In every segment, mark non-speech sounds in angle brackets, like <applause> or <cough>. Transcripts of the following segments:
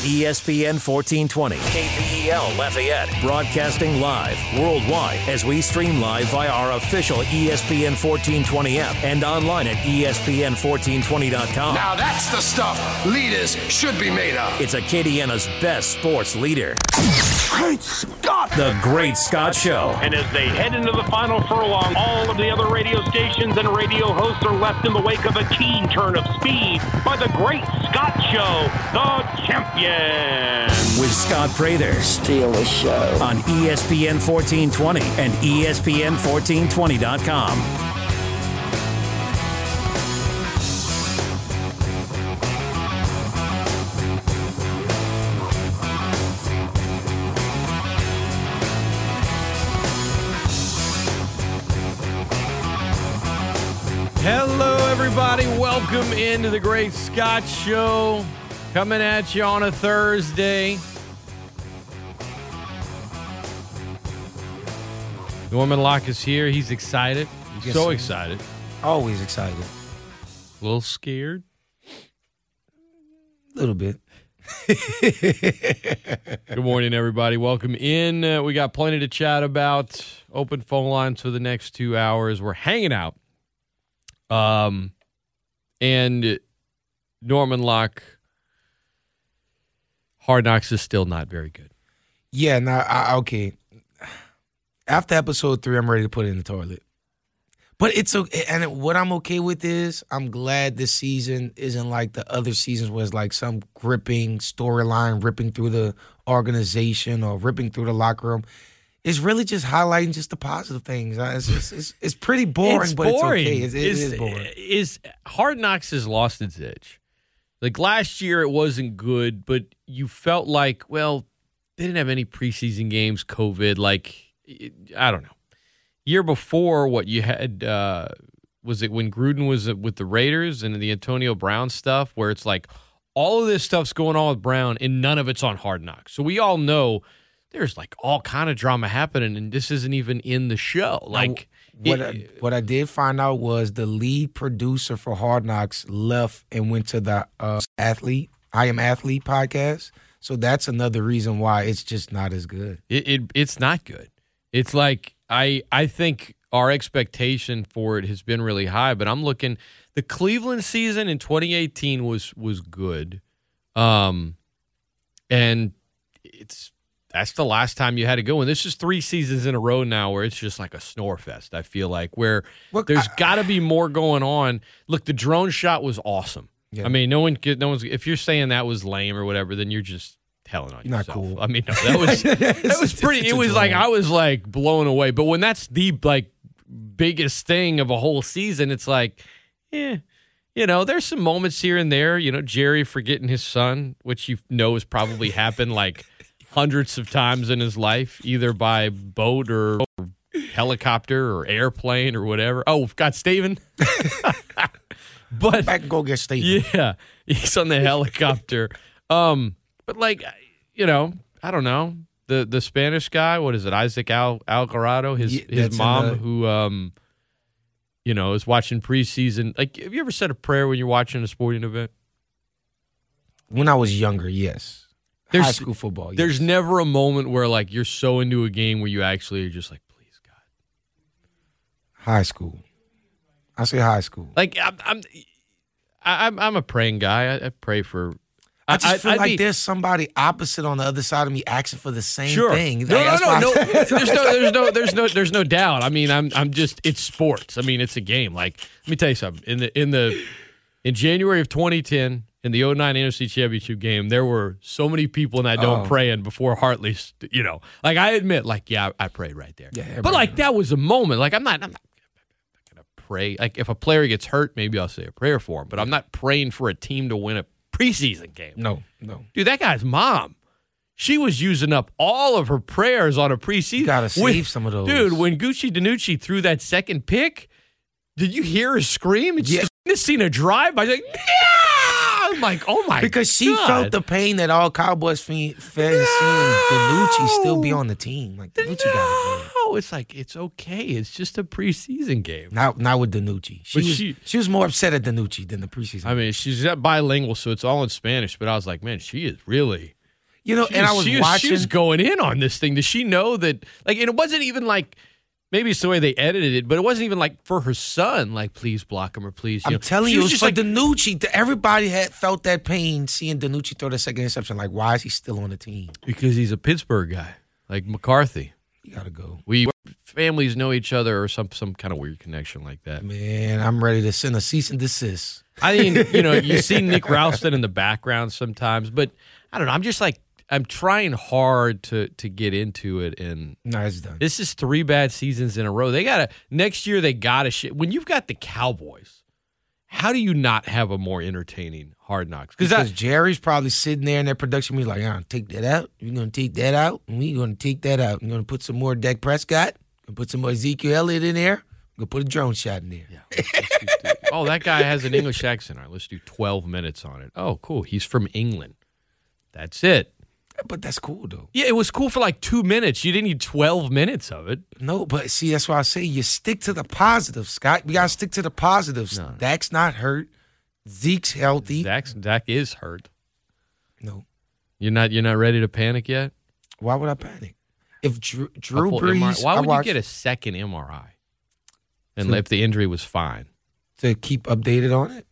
ESPN 1420, KPEL Lafayette, broadcasting live worldwide as we stream live via our official ESPN 1420 app and online at E ESPN1420.com. Now that's the stuff leaders should be made of. It's Acadiana's best sports leader, Great Scott! The Great Scott Show. And as they head into the final furlong, all of the other radio stations and radio hosts are left in the wake of a keen turn of speed by the Great Scott Show, the champion. with Scott Prather Steal the show. on ESPN 1420 and E ESPN1420.com. Hello, everybody. Welcome into the Great Scott Show. Coming at you on a Thursday. Norman Locke is here. He's excited. He's so excited. Always excited. A little scared. A little bit. <laughs> Good morning, everybody. Welcome in. Uh, we got plenty to chat about. Open phone lines for the next two hours. We're hanging out. Um, and Norman Locke, Hard Knocks is still not very good. Yeah, now I, okay. After episode three, I'm ready to put it in the toilet. But it's okay, and what I'm okay with is I'm glad this season isn't like the other seasons where it's like some gripping storyline ripping through the organization or ripping through the locker room. It's really just highlighting just the positive things. Uh, It's it's, it's, it's pretty boring, it's but boring. it's okay. It's, it is, is boring. Is Hard Knocks has lost its edge. Like last year, it wasn't good, but you felt like, well, they didn't have any preseason games, COVID. Like, I don't know. Year before, what you had uh, was it when Gruden was with the Raiders and the Antonio Brown stuff, where it's like all of this stuff's going on with Brown and none of it's on Hard Knocks. So we all know there's like all kind of drama happening, and this isn't even in the show. Like. What it- I, what I did find out was the lead producer for Hard Knocks left and went to the uh, athlete I am athlete podcast. So that's another reason why it's just not as good. It, it it's not good. It's like I I think our expectation for it has been really high, but I'm looking the Cleveland season in 2018 was was good. Um and it's that's the last time you had to go and this is 3 seasons in a row now where it's just like a snore fest. I feel like where Look, there's got to be more going on. Look, the drone shot was awesome. Yeah. I mean, no one could- no one's if you're saying that was lame or whatever, then you're just telling on You're not cool. I mean, no, that was <laughs> that was pretty. It was like I was like blown away. But when that's the like biggest thing of a whole season, it's like, yeah, you know, there's some moments here and there. You know, Jerry forgetting his son, which you know has probably happened like <laughs> hundreds of times in his life, either by boat or helicopter or airplane or whatever. Oh, got Steven. <laughs> <laughs> but back and go get Steve. yeah, he's on the helicopter. Um, but like, you know, I don't know the the Spanish guy. What is it? Isaac Al Algarado. His Yeah, his mom, the- who um, you know, is watching preseason. Like, have you ever said a prayer when you're watching a sporting event? When I was younger, yes. There's- High school football. There's never a moment where like you're so into a game where you actually are just like, please God. high school. I say high school. Like I'm I'm I- I'm, I'm a praying guy. I, I pray for. I just feel I'd like be- there's somebody opposite on the other side of me asking for the same Sure. thing. No, Like, no, no, no. There's no, there's no, there's <laughs> no, there's no doubt. I mean, I'm, I'm just. It's sports. I mean, it's a game. Like, let me tell you something. In the, in the, in January of 2010, in the 09 NFC Championship game, there were so many people in that dome Oh. praying before Hartley's. You know, like I admit, like yeah, I, I prayed right there. Yeah, but like that was a moment. Like I'm not, I'm not pray. Like if a player gets hurt, maybe I'll say a prayer for him. But I'm not praying for a team to win a preseason game. No, no. Dude, that guy's mom. She was using up all of her prayers on a preseason. You gotta When- save some of those. Dude, when Gucci DiNucci threw that second pick, did you hear her scream? And Yeah. just seen a drive. I was like, yeah! I'm like, oh my because she God. felt the pain that all Cowboys fan- fans seeing DiNucci still be on the team. Like DiNucci got it. No, it's like it's okay. It's just a preseason game. Not not with DiNucci. She But was she- she, was more upset at DiNucci than the preseason. I mean, she's bilingual, so it's all in Spanish. But I was like, man, she is really. you know, She and I was she watching. She was going in on this thing. Does she know that? Like, and it wasn't even like. Maybe it's the way they edited it, but it wasn't even like for her son. Like, please block him or please. I'm know. telling She you, it was just like, DiNucci. Everybody had felt that pain seeing DiNucci throw the second interception. Like, why is he still on the team? because he's a Pittsburgh guy, like McCarthy. You gotta go, We families know each other or some some kind of weird connection like that. man. I'm ready to send a cease and desist. I mean, you know, you <laughs> see Nick Ralston in the background sometimes, but I don't know. I'm just like I'm trying hard to to get into it, and it's done. this is three bad seasons in a row. They gotta next year. They gotta shit. When you've got the Cowboys, how do you not have a more entertaining Hard Knocks? Because Jerry's probably sitting there in their production meeting like, "Ah, take that out. You're gonna take that out, and we're gonna take that out. You're gonna put some more Dak Prescott. Gonna put some more Ezekiel Elliott in there. Gonna put a drone shot in there. <laughs> oh, that guy has an English accent. All right, let's do 12 minutes on it. Oh, cool. He's from England. That's it. But that's cool though. Yeah, it was cool for like two minutes. You didn't need 12 minutes of it. No, but see, that's why I say you stick to the positives, Scott. We gotta stick to the positives. Dak's not hurt. Zeke's healthy. Zach, Zach is hurt. No, You're not you're not ready to panic yet? why would I panic? If Drew, Drew Brees, MRI Why would watched, you get a second MRI? And So- if the injury was fine. to keep updated on it?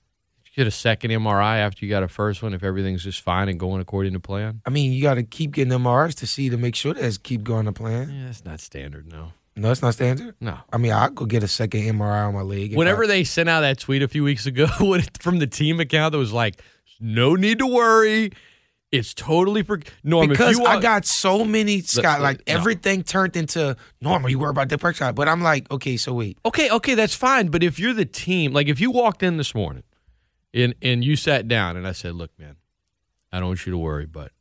Get a second MRI after you got a first one if everything's just fine and going according to plan? I mean, you got to keep getting MRIs to see to make sure that's keep going to plan. Yeah, that's not standard, no. No, it's not standard. No. I mean, I'll go get a second MRI on my leg. Whenever I- they sent out that tweet a few weeks ago <laughs> from the team account that was like, no need to worry. It's totally for Norm. because I got so many Scott, uh, like no. everything turned into normal. You worry about the pressure but I'm like, okay, so wait, Okay, okay, that's fine. But if you're the team, like if you walked in this morning and and you sat down and I said, "Look, man, I don't want you to worry, but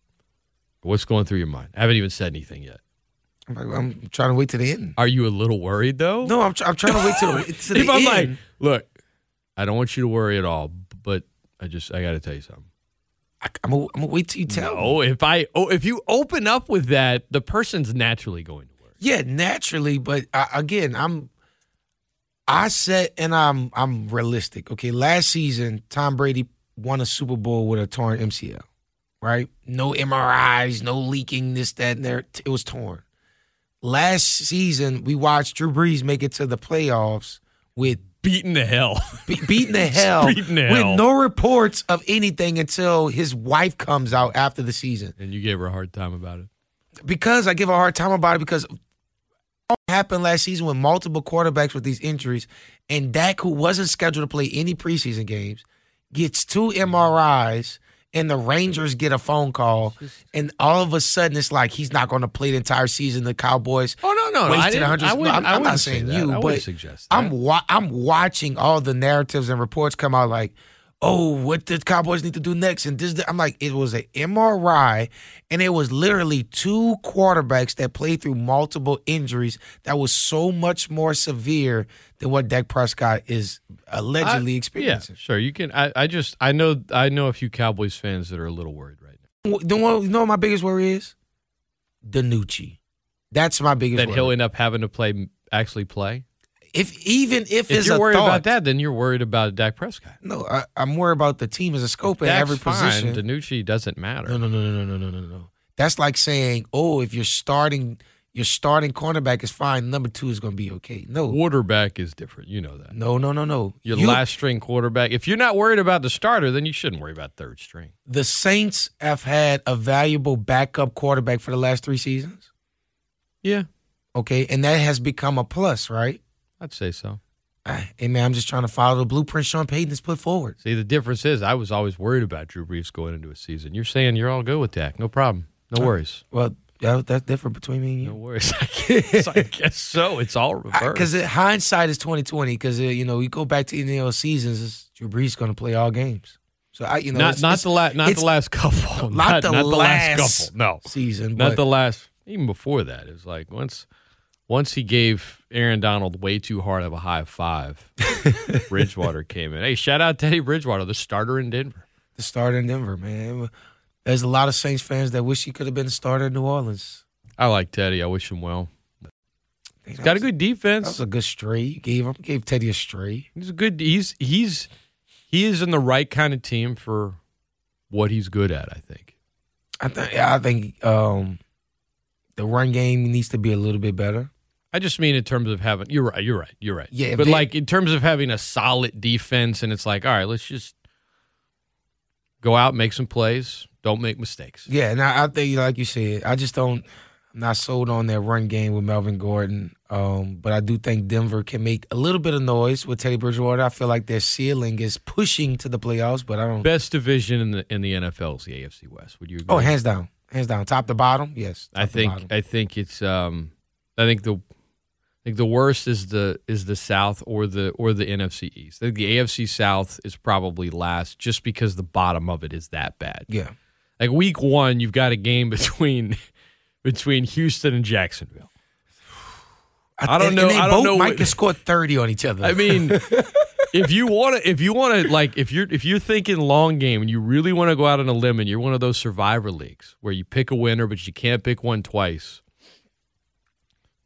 what's going through your mind?" I haven't even said anything yet. I'm, like, I'm trying to wait to the end. Are you a little worried though? No, I'm, tr- I'm trying to wait till <laughs> to the if I'm end. like, look, I don't want you to worry at all, but I just I got to tell you something. I, am gonna I'm gonna wait till you tell. me. Oh, if I oh if you open up with that, the person's naturally going to worry. Yeah, naturally, but I, again, I'm I said and I'm I'm realistic. Okay, last season Tom Brady won a Super Bowl with a torn MCL, right? No MRIs, no leaking, this, that, and there. It was torn. Last season, we watched Drew Brees make it to the playoffs with Beaten to hell. be- beating the <laughs> hell Beating the hell. with no reports of anything until his wife comes out after the season. and you gave her a hard time about it. because I give a hard time about it because happened last season with multiple quarterbacks with these injuries, and Dak, who wasn't scheduled to play any preseason games, gets two MRIs, and the Rangers get a phone call, and all of a sudden it's like he's not going to play the entire season. The Cowboys. Oh no, no, no! I wasted didn't- hundreds. I No, I'm, I not saying that. you, I but suggest. I'm wa- I'm watching all the narratives and reports come out like, oh, what did Cowboys need to do next? And this, I'm like, it was an MRI, and it was literally two quarterbacks that played through multiple injuries that was so much more severe than what Dak Prescott is allegedly I- experiencing. Yeah, sure. You can. I, I just I know I know a few Cowboys fans that are a little worried right now. The one, you know what my biggest worry is? DiNucci. That's my biggest That worry. he'll end up having to play actually play if even if, if you're worried thought, about that, then you're worried about Dak Prescott. No, I, am worried about the team as a scope at every position. Fine, DiNucci doesn't matter. No, no, no, no, no, no, no, no. That's like saying, oh, if you're starting your starting cornerback is fine. Number two is going to be okay. No, quarterback is different. You know that. No, no, no, no. Your you, last string quarterback. If you're not worried about the starter, then you shouldn't worry about third string. The Saints have had a valuable backup quarterback for the last three seasons. Yeah. Okay, and that has become a plus, right? I'd say so. <sighs> Hey man, I'm just trying to follow the blueprint Sean Payton has put forward. See, the difference is I was always worried about Drew Brees going into a season. You're saying you're all good with Dak. No problem. No uh, worries. Well, yeah, that's different between me and you. No worries. <laughs> I guess, so. It's all <laughs> reversed. Because hindsight is 2020. Because uh, you know, you go back to you know seasons, it's Drew Brees going to play all games. So I, you know, not it's- not it's- the last not the last couple. <laughs> not the not the last last couple. No, season, not but- the last. Even before that, it was like once once he gave Aaron Donald way too hard of a high five. <laughs> Bridgewater came in. Hey, shout out Teddy Bridgewater, the starter in Denver. the starter in Denver, man. There's a lot of Saints fans that wish he could have been the starter in New Orleans. I like Teddy. I wish him well. He's Got a good That defense. was a good stray. You gave him gave Teddy a stray. He's a good. He's he's he is in the right kind of team for what he's good at. I think. I think I think um, the run game needs to be a little bit better. I just mean in terms of having. You're right. You're right. You're right. Yeah, but they- like in terms of having a solid defense, and it's like, all right, let's just go out, make some plays, don't make mistakes. Yeah, and I, I think like you said, I just don't. I'm not sold on that run game with Melvin Gordon. Um, but I do think Denver can make a little bit of noise with Teddy Bridgewater. I feel like their ceiling is pushing to the playoffs, but I don't. Best division in the in the NFL is the AFC West. Would you agree? Oh, hands down, hands down, top to bottom. Yes, I think. I think it's um I think the think the worst is the is the South or the or the NFC East. I think the AFC South is probably last just because the bottom of it is that bad. yeah. Like week 1 you've got a game <laughs> between between Houston and Jacksonville. <sighs> I don't and, know- And they I don't both know might what- can score thirty on each other. I mean, <laughs> if you want to, if you want to, like, if you're if you're thinking long game and you really want to go out on a limb and you're one of those survivor leagues where you pick a winner but you can't pick one twice.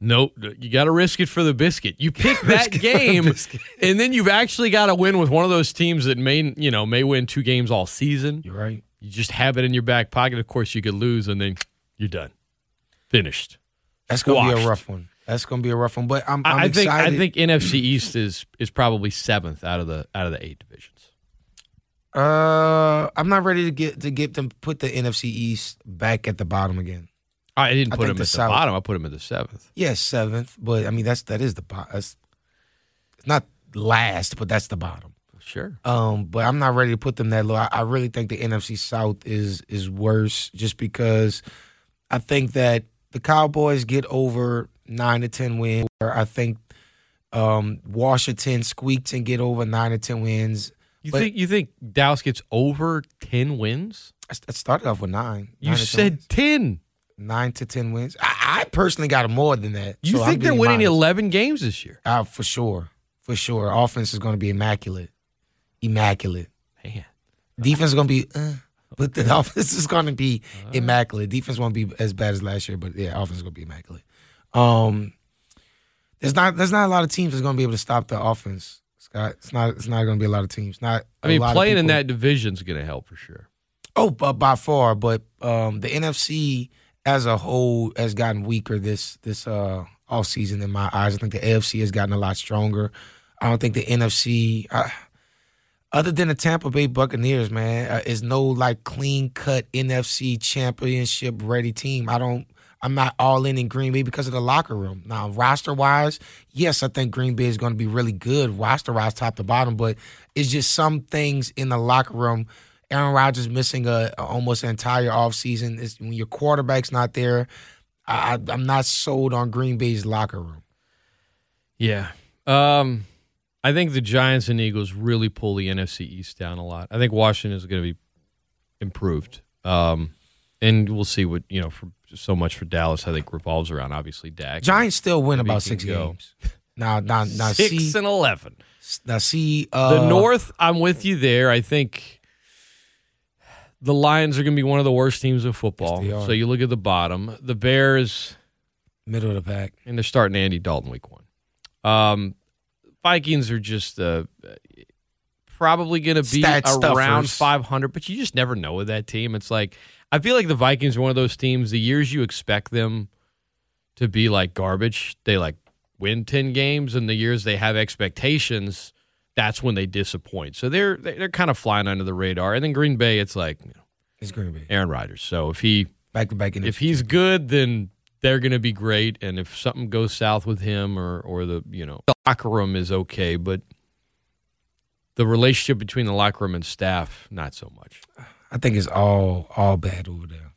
Nope, you got to risk it for the biscuit. You pick <laughs> that game, <laughs> and then you've actually got to win with one of those teams that may, you know, may win two games all season. You're right. You just have it in your back pocket. Of course, you could lose, and then you're done, finished. That's gonna be a rough one. That's gonna be a rough one. But I'm, I'm I, I think excited. I think NFC East is is probably seventh out of the out of the eight divisions. Uh, I'm not ready to get to get them put the NFC East back at the bottom again. I didn't put think him the at the South- bottom. I put him at the seventh. Yes, seventh, but I mean that's that is the bottom. It's not last, but that's the bottom. Sure. Um, but I'm not ready to put them that low. I, I really think the NFC South is is worse, just because I think that the Cowboys get over nine to ten wins. I think um, Washington squeaks and get over nine to ten wins. You But- think you think Dallas gets over ten wins? I I started off with nine. You Nine to 10 said ten. Nine to ten wins. I, I personally got more than that. You so think they're winning modest. eleven games this year? Uh, for sure, for sure. Offense is going to be immaculate, immaculate. Man, Defense is going to be, uh, but the <laughs> offense is going to be Uh-huh. immaculate. Defense won't be as bad as last year, but yeah, offense is going to be immaculate. Um, there's not there's not a lot of teams that's going to be able to stop the offense. Scott, it's not it's not going to be a lot of teams. Not I mean, lot of playing in that division is going to help for sure. Oh, but by far, but um, the NFC as a whole has gotten weaker this this uh off season in my eyes. I think the AFC has gotten a lot stronger. I don't think the NFC, uh, other than the Tampa Bay Buccaneers, man, uh, is no like clean cut NFC championship ready team. I don't. I'm not all in in Green Bay because of the locker room. Now, roster wise, yes, I think Green Bay is going to be really good roster wise, top to bottom. But it's just some things in the locker room. Aaron Rodgers missing a, a almost entire offseason. It's, when your quarterback's not there, I, I'm not sold on Green Bay's locker room. Yeah. Um, I think the Giants and Eagles really pull the NFC East down a lot. I think Washington is going to be improved. Um, and we'll see what you know for so much for Dallas. I think revolves around obviously Dak. Giants still win about six go. games. Now, now, now, six see, and eleven. now, see, uh, the North, I'm with you there. I think the Lions are going to be one of the worst teams in football. Yes, so you look at the bottom. The Bears, middle of the pack. and they're starting Andy Dalton week one. Um, Vikings are just uh, probably going to be Stat around stuffers. 500, but you just never know with that team. It's like I feel like the Vikings are one of those teams. The years you expect them to be like garbage, they like win 10 games, and the years they have expectations, that's when they disappoint. So they're they're kind of flying under the radar. And then Green Bay, it's like you know, It's Green Bay. Aaron Rodgers. So if he Back to back. if he's good, then they're going to be great. And if something goes south with him, or or the you know the locker room is okay, but the relationship between the locker room and staff, not so much. I think it's all all bad over there.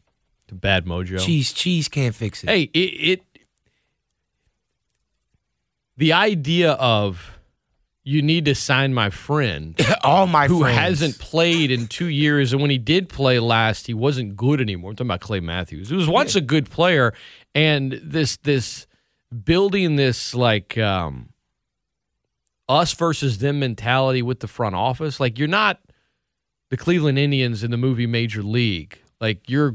The bad mojo. Cheese, cheese can't fix it. Hey, it, it the idea of you need to sign my friend <laughs> all my who friends. hasn't played in two years, and when he did play last, he wasn't good anymore. I'm talking about Clay Matthews. He was once a good player, and this this building this like um, us versus them mentality with the front office. Like you're not the Cleveland Indians in the movie Major League. Like you're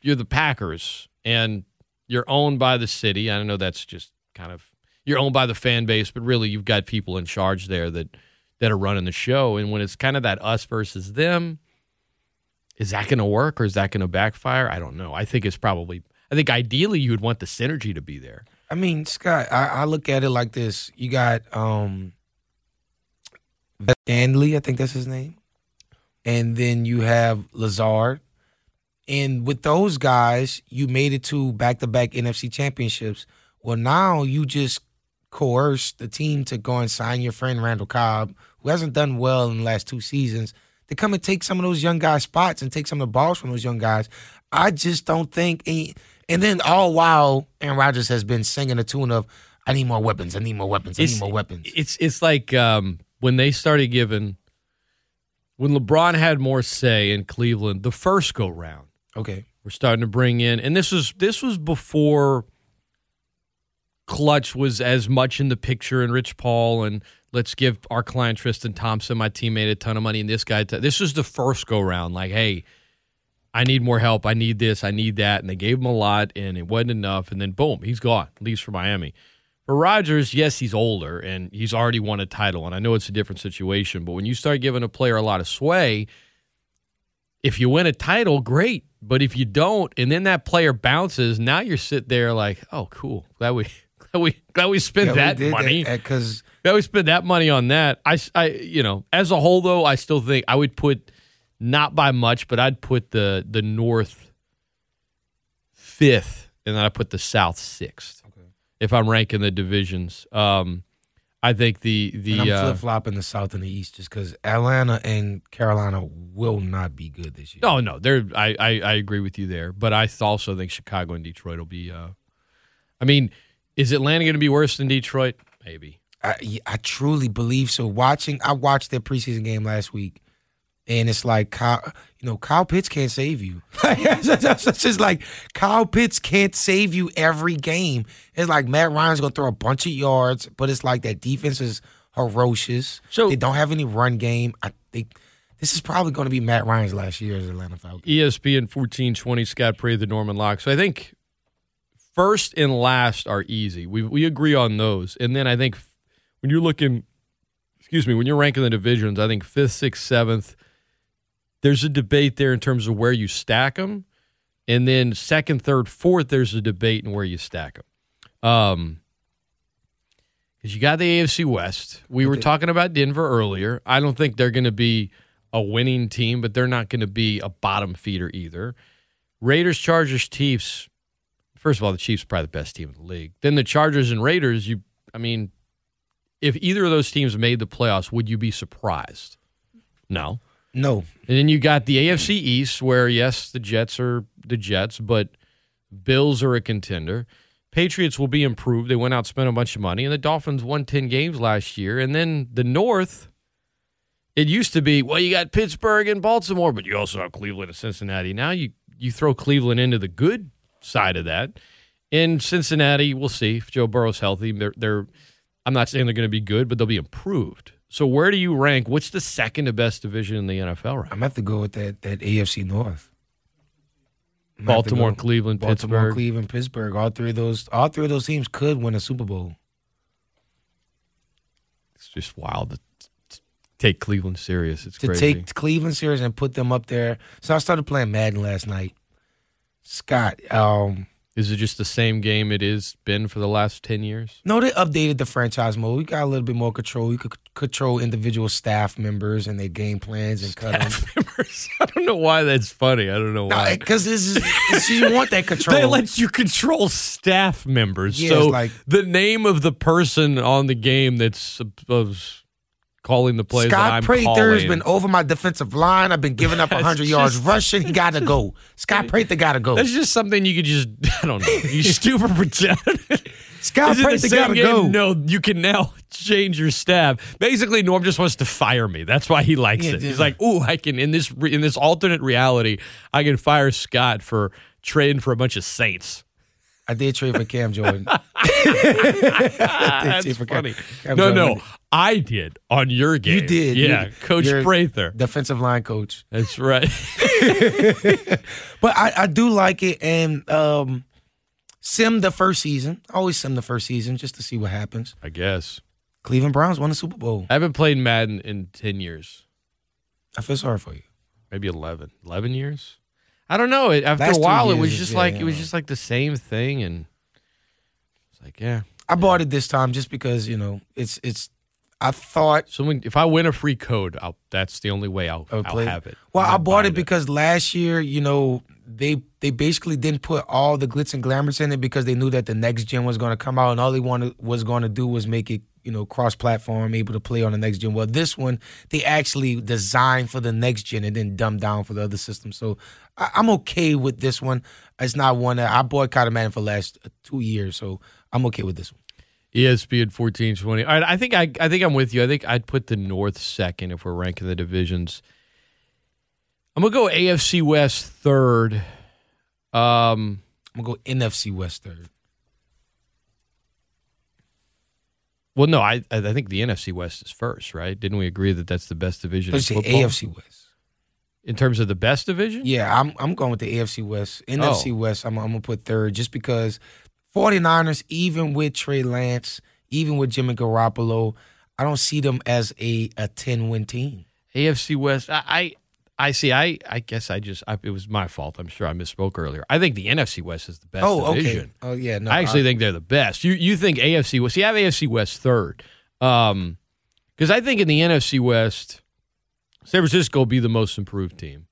you're the Packers and you're owned by the city. I know that's just kind of you're owned by the fan base, but really you've got people in charge there that that are running the show. And when it's kind of that us versus them, is that going to work or is that going to backfire? I don't know. I think it's probably. I think ideally you would want the synergy to be there. I mean, Scott, I, I look at it like this. You got um Stanley, I think that's his name. And then you have Lazard. And with those guys, you made it to back to back NFC championships. Well, now you just coerce the team to go and sign your friend Randall Cobb, who hasn't done well in the last two seasons, to come and take some of those young guys' spots and take some of the balls from those young guys. I just don't think. And then all while Aaron Rodgers has been singing the tune of "I need more weapons, I need more weapons, I need more weapons." It's it's like um, when they started giving when LeBron had more say in Cleveland the first go round. Okay, we're starting to bring in, and this was this was before Klutch was as much in the picture, and Rich Paul, and let's give our client Tristan Thompson, my teammate, a ton of money, and this guy. T- this was the first go round. Like, hey, I need more help. I need this. I need that, and they gave him a lot, and it wasn't enough. And then boom, he's gone. Leaves for Miami. For Rodgers, yes, he's older and he's already won a title, and I know it's a different situation. But when you start giving a player a lot of sway, if you win a title, great. But if you don't, and then that player bounces, now you're sitting there like, oh, cool. Glad we glad <laughs> we glad we spent yeah, that money because glad we spent that money on that. I, I, you know, as a whole though, I still think I would put not by much, but I'd put the the North fifth, and then I put the South sixth if I'm ranking the divisions. Um, I think the the and I'm uh, flip flopping the South and the East just because Atlanta and Carolina will not be good this year. No, no, they're I, I, I agree with you there, but I also think Chicago and Detroit will be. Uh, I mean, is Atlanta going to be worse than Detroit? Maybe. I I truly believe so. Watching, I watched their preseason game last week, and it's like Kyle, you know, Kyle Pitts can't save you. <laughs> it's just like Kyle Pitts can't save you every game. It's like Matt Ryan's gonna throw a bunch of yards, but it's like that defense is ferocious. So they don't have any run game. I think this is probably going to be Matt Ryan's last year as Atlanta Falcons. ESPN fourteen twenty Scott Prather Norman Locke. So I think first and last are easy. We we agree on those, and then I think when you're looking, excuse me, when you're ranking the divisions, I think fifth, sixth, seventh there's a debate there in terms of where you stack them. And then second, third, fourth, there's a debate in where you stack them. Um, because you got the AFC West. We were talking about Denver earlier. I don't think they're going to be a winning team, but they're not going to be a bottom feeder either. Raiders, Chargers, Chiefs. First of all, the Chiefs are probably the best team in the league. Then the Chargers and Raiders. You, I mean, if either of those teams made the playoffs, would you be surprised? No. No. And then you got the AFC East, where yes, the Jets are the Jets, but Bills are a contender. Patriots will be improved. They went out spent a bunch of money, and the Dolphins won ten games last year. And then the North, it used to be well, you got Pittsburgh and Baltimore, but you also have Cleveland and Cincinnati. Now you you throw Cleveland into the good side of that. In Cincinnati, we'll see if Joe Burrow's healthy. They're, they're I'm not saying they're going to be good, but they'll be improved. So where do you rank? What's the second to best division in the NFL right? I'm gonna have to go with that that AFC North. Baltimore, Cleveland, Baltimore, Pittsburgh. Cleveland, Pittsburgh. All three of those all three of those teams could win a Super Bowl. It's just wild to take Cleveland serious. It's to crazy. take Cleveland serious and put them up there. So I started playing Madden last night. Scott, um, is it just the same game it is been for the last 10 years? No, they updated the franchise mode. We got a little bit more control. We could control individual staff members and their game plans and cut staff them. <laughs> members. <laughs> I don't know why that's funny. I don't know why. Because this is you want that <laughs> control. they let you control staff members. Yeah, so like, the name of the person on the game that's supposed calling the plays Scott Prather has been over my defensive line. I've been giving up 100 just, yards rushing. He got to go. Scott Prather got to go. That's just something you could just, <laughs> I don't know, you stupid pretend. Scott Prather got to go. No, you can now <laughs> change your staff. Basically, Norm just wants to fire me. That's why he likes yeah, it. He's like, "Ooh, I can in this in this alternate reality, I can fire Scott for trading for a bunch of Saints." I did trade for Cam Jordan. <laughs> <laughs> That's trade for Cam- funny. Cam no, Jordan. no, I did on your game. You did. You- Yeah, Coach you're Prather. defensive line coach. That's right. <laughs> But I, I do like it and um, sim the first season. I always sim the first season just to see what happens. I guess. Cleveland Browns won the Super Bowl. I haven't played Madden in 10 years, I feel sorry for you. maybe 11. 11 years? I don't know. It, after Last a while, it was just yeah, like yeah. it was just like the same thing, and it's like, yeah. I bought it this time just because you know it's it's. I thought Someone, if I win a free code, I'll, that's the only way I'll, I I'll have it. Well, I'm I bought it buying because last year, you know, they they basically didn't put all the glitz and glamours in it because they knew that the next gen was going to come out, and all they wanted was going to do was make it, you know, cross platform, able to play on the next gen. Well, this one they actually designed for the next gen and then dumbed down for the other system. So I, I'm okay with this one. It's not one that I boycotted Madden for the last two years, so I'm okay with this one. ESPN fourteen twenty. All right, I think I I think I'm with you. I think I'd put the North second if we're ranking the divisions. I'm gonna go AFC West third. Um, I'm gonna go NFC West third. well, no, I I think the NFC West is first, right? Didn't we agree that that's the best division Let's say AFC West. In terms of the best division? Yeah, I'm I'm going with the AFC West. Oh. NFC West, I'm, I'm gonna put third just because 49ers, even with Trey Lance, even with Jimmy Garoppolo, I don't see them as a a 10 win team. AFC West. I, I I see. I I guess I just I, it was my fault. I'm sure I misspoke earlier. I think the NFC West is the best oh, division. okay. Oh, yeah. No, I actually think they're the best. You you think AFC West? See, I have AFC West third, um, because I think in the NFC West, San Francisco will be the most improved team.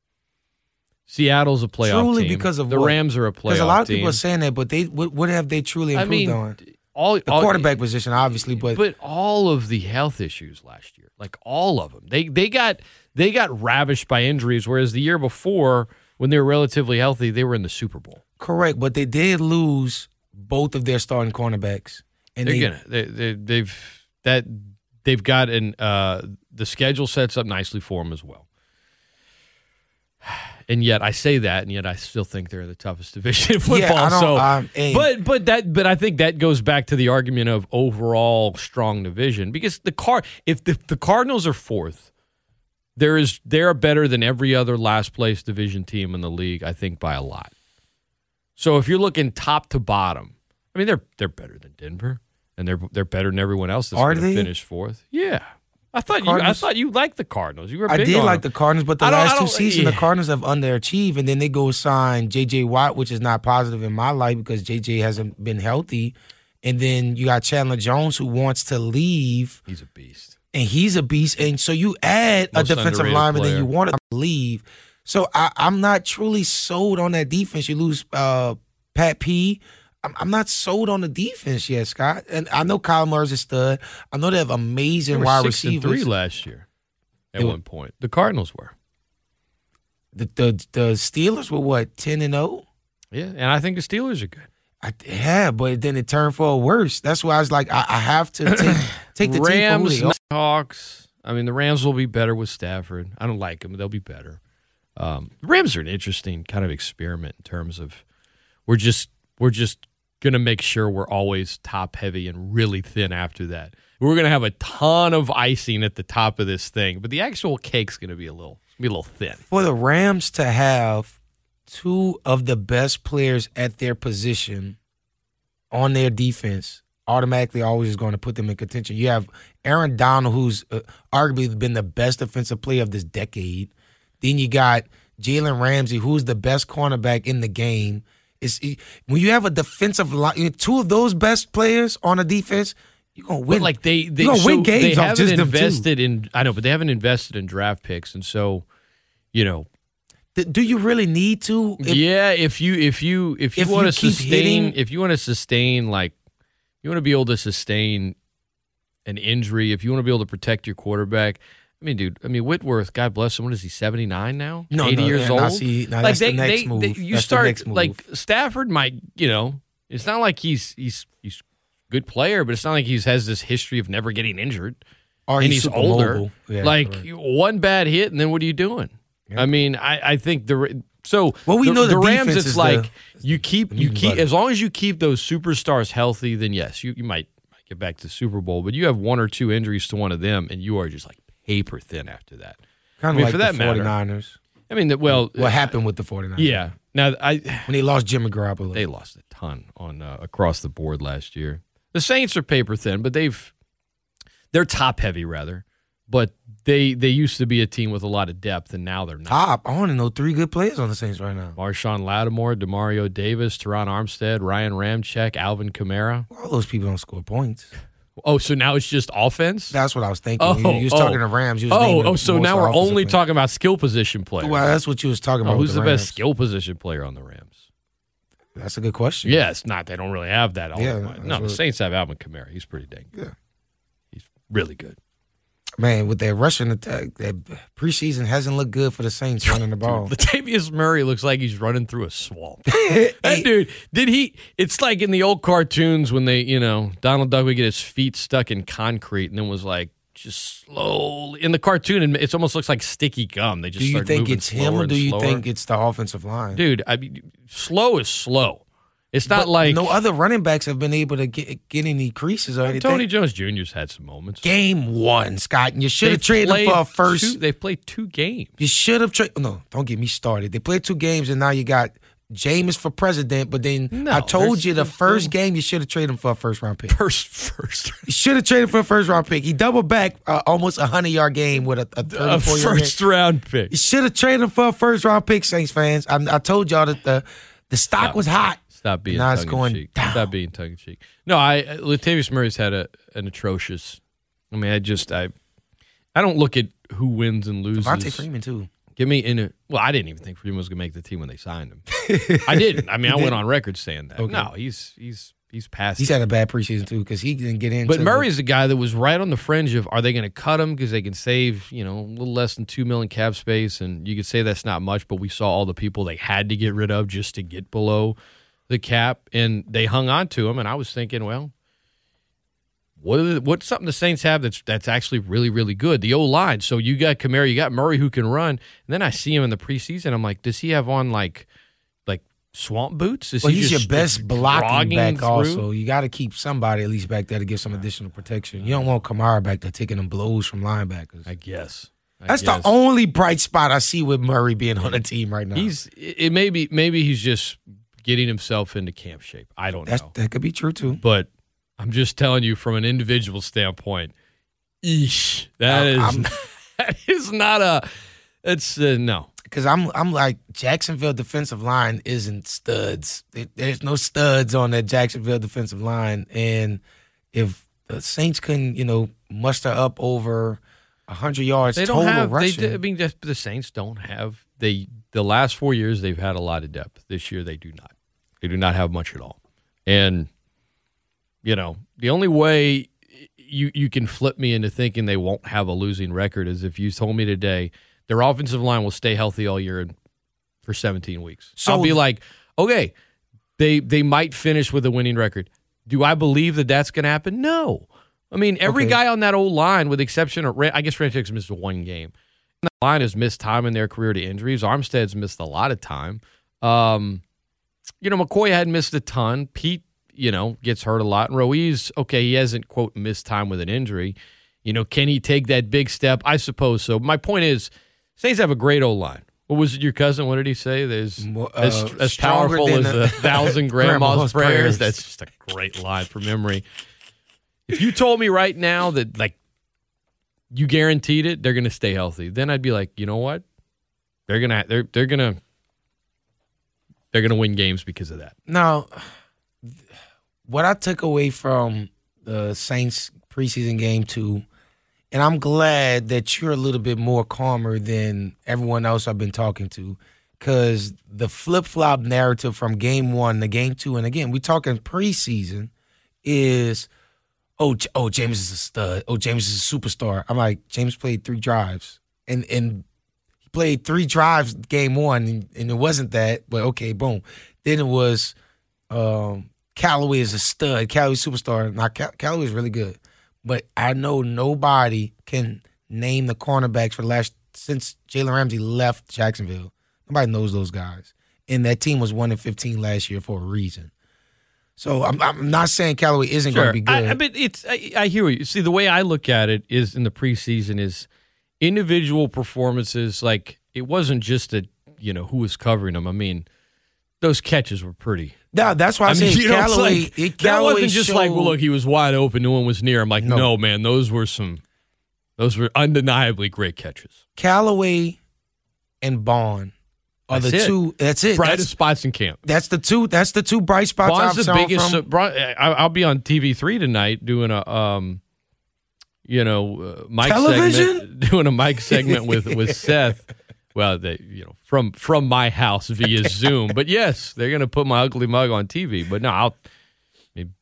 Seattle's a playoff Truly team. because of the what? Rams are a playoff because a lot of team. people are saying that, but they what, what have they truly improved I mean, on? all The all- quarterback position, obviously, but, but all of the health issues last year, like all of them, they they got they got ravished by injuries. Whereas the year before, when they were relatively healthy, they were in the Super Bowl. correct. But they did lose both of their starting cornerbacks, and They're they, gonna they, they they've that they've got an uh the schedule sets up nicely for them as well. And yet I say that, and yet I still think they're the toughest <laughs> division in football. Yeah, I don't- so, um, but but that but I think that goes back to the argument of overall strong division because the car if the, the Cardinals are fourth, there is they're better than every other last place division team in the league. I think by a lot. So if you're looking top to bottom, I mean they're they're better than Denver, and they're they're better than everyone else that's Are they? finish fourth. Yeah, I thought you I thought you liked the Cardinals. You were I did like them. the Cardinals, but the I don't- I last two seasons, yeah. the Cardinals have underachieved, and then they go sign J.J. Watt, which is not positive in my life because J.J. hasn't been healthy. And then you got Chandler Jones who wants to leave, He's a beast. and he's a beast. And so you add Most a defensive lineman, player. you want to leave. So I, I'm not truly sold on that defense. You lose uh, Pat P. I'm, I'm not sold on the defense yet, Scott. And I know Kyler Murray's a stud. I know they have They amazing were wide six and receivers. three last year. At They were- one point, the Cardinals were. The, the the Steelers were what ten and oh? zero. Yeah, and I think the Steelers are good. I, yeah, but then it turned for a worse. That's why I was like, I, I have to take, <clears throat> take the Rams, team they. Hawks. I mean, the Rams will be better with Stafford. I don't like them, but they'll be better. Um, the Rams are an interesting kind of experiment in terms of we're just we're just gonna make sure we're always top heavy and really thin after that. We're gonna have a ton of icing at the top of this thing, but the actual cake's gonna be a little be a little thin. For the Rams to have two of the best players at their position on their defense automatically always is going to put them in contention. You have Aaron Donald, who's uh, arguably been the best defensive player of this decade. Then you got Jalen Ramsey, who's the best cornerback in the game. It- when you have a defensive line, two of those best players on a defense, you're gonna win. But like they they, so win games they haven't invested in I know, but they haven't invested in draft picks, and so you know do you really need to? If- yeah, if you if you if you if want you to sustain hitting- if you want to sustain like you want to be able to sustain an injury, if you want to be able to protect your quarterback. I mean, dude. I mean, Whitworth. God bless him. What is he? Seventy nine now. No, eighty no, years yeah, old. now see, now that's the next move. you That's the start move. like Stafford might. You know, it's not like he's he's he's a good player, but it's not like he has this history of never getting injured. Or and he's he's older. Yeah, like correct. one bad hit, and then what are you doing? I mean, I, I think the so Well, we the, know the Rams. It's is the- like you keep you keep butter. as long as you keep those superstars healthy, then yes, you, you might get back to the Super Bowl. But you have one or two injuries to one of them, and you are just like paper thin after that. Kind of I mean, like for the that matter. 49ers. I mean, the, well, What happened with the 49ers? yeah. Now I When they lost Jimmy Garoppolo. they lost a ton on uh, across the board last year. The Saints are paper thin, but they've they're top heavy rather. But they they used to be a team with a lot of depth, and now they're not. Top. I want to know three good players on the Saints right now. Marshon Lattimore, Demario Davis, Terron Armstead, Ryan Ramczyk, Alvin Kamara. All those people don't score points. Oh, so now it's just offense? That's what I was thinking. Oh, you, you was oh, oh. talking to Rams. You was Oh, oh, so now we're only players. talking about skill position players. Well, that's what you was talking oh, about. Oh, who's the, Rams. best skill position player on the Rams? That's a good question. Yeah, it's not. They don't really have that. All Yeah, the no, the Saints have Alvin Kamara. He's pretty dang good. Yeah. He's really good. Man, with that rushing attack, that preseason hasn't looked good for the Saints <laughs> running the ball. Latavius Murray looks like he's running through a swamp. <laughs> that dude, did he? It's like in the old cartoons when they, you know, Donald Duck would get his feet stuck in concrete and then was like just slowly in the cartoon. And it almost looks like sticky gum. They just do you think it's him or do you slower. think it's the offensive line? dude? I mean, slow is slow. It's not But like no other running backs have been able to get get any creases or anything. Tony Jones Jr.'s had some moments. Game one, Scott, and you should have traded him for a first. Two, they've played two games. You should have traded. No, don't get me started. They played two games, and now you got Jameis for president. But then No, I told you the first game you should have traded him for a first round pick. First, first, You should have traded for a first round pick. He doubled back uh, almost a hundred yard game with a, a a 34 yard game. first round pick. You should have traded him for a first round pick, Saints fans. I, I told y'all that the the stock was hot. Stop being Now tongue going in cheek. down. Stop being tongue in cheek. No, I uh, Latavius Murray's had a an atrocious. I mean, I just I I don't look at who wins and loses. Devonta Freeman too. Give me in a well, I didn't even think Freeman was gonna make the team when they signed him. <laughs> I didn't. I mean, I went on record saying that. Okay. No, he's he's he's past. He's it. had a bad preseason too because he didn't get in. But Murray's the guy that was right on the fringe of are they going to cut him because they can save you know a little less than two million cap space, and you could say that's not much, but we saw all the people they had to get rid of just to get below the cap, and they hung on to him. And I was thinking, well, what the, what's something the Saints have that's that's actually really really good? The O line. So you got Kamara, you got Murray who can run, and then I see him in the preseason. I'm like, does he have on like like swamp boots? Is Well, he he's your best blocking back. through? Also, you got to keep somebody at least back there to give some additional protection. You don't want Kamara back there taking them blows from linebackers. I guess. I That's guess. the only bright spot I see with Murray being on the team right now. He's it may be maybe he's just getting himself into camp shape. I don't That's, know. that could be true too. But I'm just telling you from an individual standpoint, eesh, that is I'm- <laughs> that is not a it's uh, no. Because I'm I'm like Jacksonville defensive line isn't studs. There- There's no studs on that Jacksonville defensive line, and if the Saints couldn't, you know, muster up over hundred yards They total don't have they, rushing, I mean just, the Saints don't have they the last 4 years they've had a lot of depth. This year they do not. They do not have much at all. And you know, the only way you you can flip me into thinking they won't have a losing record is if you told me today their offensive line will stay healthy all year and for 17 weeks. So- I'll be like, okay, they they might finish with a winning record. Do I believe that that's going to happen? No. I mean, every Okay. guy on that old line, with the exception of, I guess Ramczyk's missed one game. That line has missed time in their career to injuries. Armstead's missed a lot of time. Um, you know, McCoy hadn't missed a ton. Peat, you know, gets hurt a lot. And Ruiz, okay, he hasn't, quote, missed time with an injury. You know, can he take that big step? I suppose so. My point is, Saints have a great old line. What was it, your cousin? What did he say? There's uh, as, as powerful as a- a <laughs> thousand grandma's, grandma's prayers. prayers. That's just a great line from memory. If you told me right now that like you guaranteed it, they're going to stay healthy, then I'd be like, you know what? They're gonna they're they're gonna they're gonna win games because of that. Now, what I took away from the Saints preseason game two, and I'm glad that you're a little bit more calmer than everyone else I've been talking to, because the flip flop narrative from game one to game two, and again, we're talking preseason, is oh oh Jameis is a stud, oh Jameis is a superstar. I'm like Jameis played three drives, and and played three drives game one, and, it wasn't that, but okay, boom. Then it was um, Callaway is a stud. Callaway's superstar. Now Cal- is really good, but I know nobody can name the cornerbacks for the last since Jalen Ramsey left Jacksonville. Nobody knows those guys, and that team was one in fifteen last year for a reason. So I'm, I'm not saying Callaway isn't going to be good. I, I, but it's I, I hear you. See, the way I look at it is in the preseason is individual performances. Like it wasn't just that you know who was covering them. I mean, those catches were pretty. Yeah, that's why I, I mean, <laughs> you know, Callaway. Like, it, that wasn't just showed, like, well, look, he was wide open, no one was near. I'm like, no. no, man, those were some, those were undeniably great catches. Callaway and Baun are that's the it. two. That's it. Brightest that's, spots in camp. That's the two. That's the two bright spots. Baun's the biggest. From. Uh, I'll be on TV three tonight doing a, um, you know, uh, Mike Television? segment, <laughs> doing a Mike segment with with <laughs> Seth. Well, they, you know, from from my house via Zoom. But yes, they're going to put my ugly mug on TV. But no, I'll. I mean,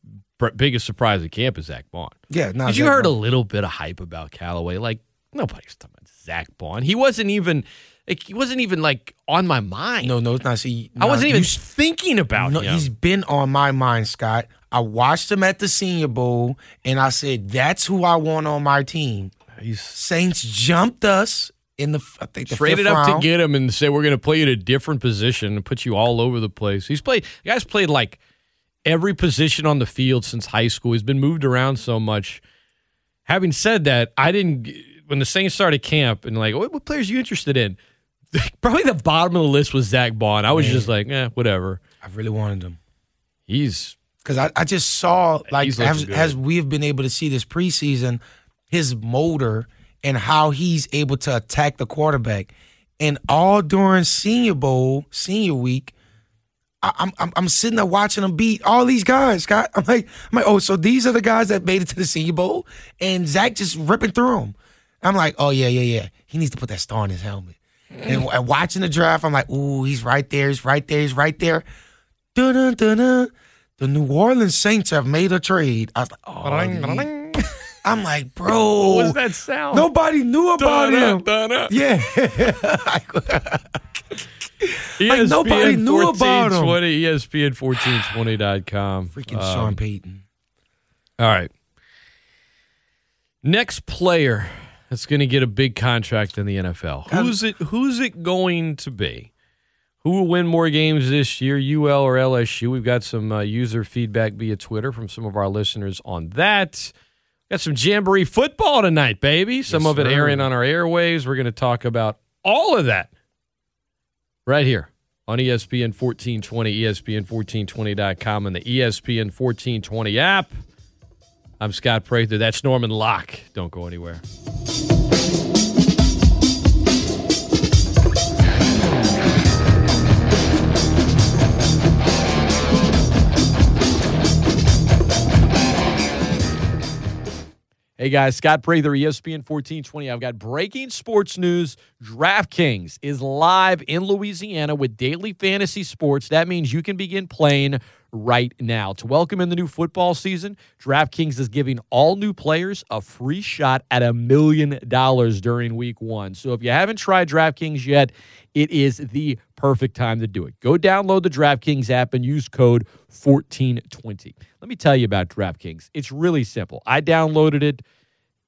biggest surprise at camp is Zack Baun. Yeah, no. Did you heard Baun. a little bit of hype about Callaway? Like nobody's talking about Zack Baun. He wasn't even like, he wasn't even like on my mind. No, no, it's not. See, I wasn't even thinking about no, him. He's been on my mind, Scott. I watched him at the Senior Bowl, and I said, "That's who I want on my team." He's, Saints jumped us in the I think the traded up round. to get him and say we're going to play you at a different position and put you all over the place. He's played. The guy's played like every position on the field since high school. He's been moved around so much. Having said that, I didn't when the Saints started camp and like, what, what players are you interested in? <laughs> Probably the bottom of the list was Zack Baun. I was Man. just like, eh, whatever. I really wanted him. He's because I, I just saw like as, as we have been able to see this preseason, his motor and how he's able to attack the quarterback. And all during Senior Bowl, Senior Week, I, I'm I'm sitting there watching him beat all these guys. Scott, I'm like I'm like, oh, so these are the guys that made it to the Senior Bowl, and Zack just ripping through them. I'm like, oh yeah, yeah, yeah. He needs to put that star on his helmet. And, and watching the draft, I'm like, ooh, he's right there. He's right there. He's right there. Dun, dun, dun, the New Orleans Saints have made a trade. I was like, oh, I'm like, bro. What was that sound? Nobody knew about him. Yeah. <laughs> like nobody knew about him. ESPN1420.com. Freaking um, Sean Payton. All right. Next player that's going to get a big contract in the NFL. Who's it? Who's it going to be? Who will win more games this year, UL or LSU? We've got some uh, user feedback via Twitter from some of our listeners on that. Got some Jamboree football tonight, baby. Some yes, of it airing on our airwaves. We're going to talk about all of that right here on ESPN 1420, ESPN1420.com, and the ESPN 1420 app. I'm Scott Prather. That's Norman Locke. Don't go anywhere. Hey guys, Scott Prather, ESPN 1420. I've got breaking sports news. DraftKings is live in Louisiana with daily fantasy sports. That means you can begin playing right now. To welcome in the new football season, DraftKings is giving all new players a free shot at a million dollars during week one. So if you haven't tried DraftKings yet, it is the perfect time to do it. Go download the DraftKings app and use code 1420. Let me tell you about DraftKings. It's really simple. I downloaded it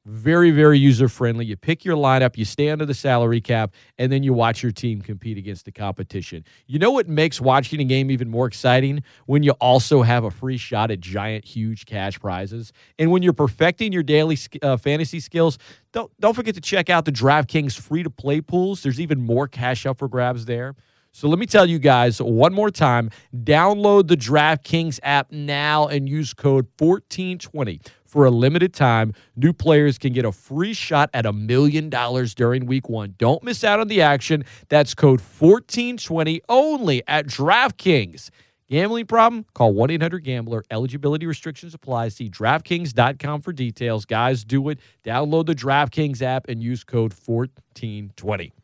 very, very user friendly. You pick your lineup, you stay under the salary cap, and then you watch your team compete against the competition. You know what makes watching a game even more exciting? When you also have a free shot at giant, huge cash prizes. And when you're perfecting your daily uh, fantasy skills, don't, don't forget to check out the DraftKings free to play pools. There's even more cash up for grabs there. So let me tell you guys one more time download the DraftKings app now and use code 1420 for a limited time, new players can get a free shot at a million dollars during week one. Don't miss out on the action. That's code 1420 only at DraftKings. Gambling problem? Call 1 800 Gambler. Eligibility restrictions apply. See DraftKings.com for details. Guys, do it. Download the DraftKings app and use code 1420.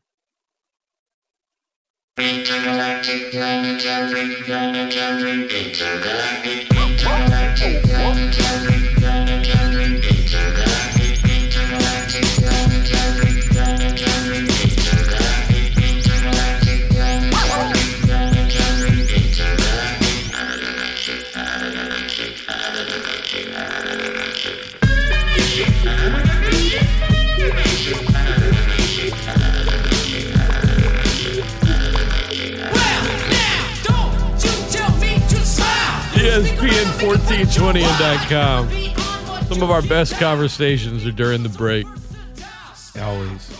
Intergalactic planetary, planetary, intergalactic, intergalactic. ESPN1420.com. Some of our best conversations are during the break. Always.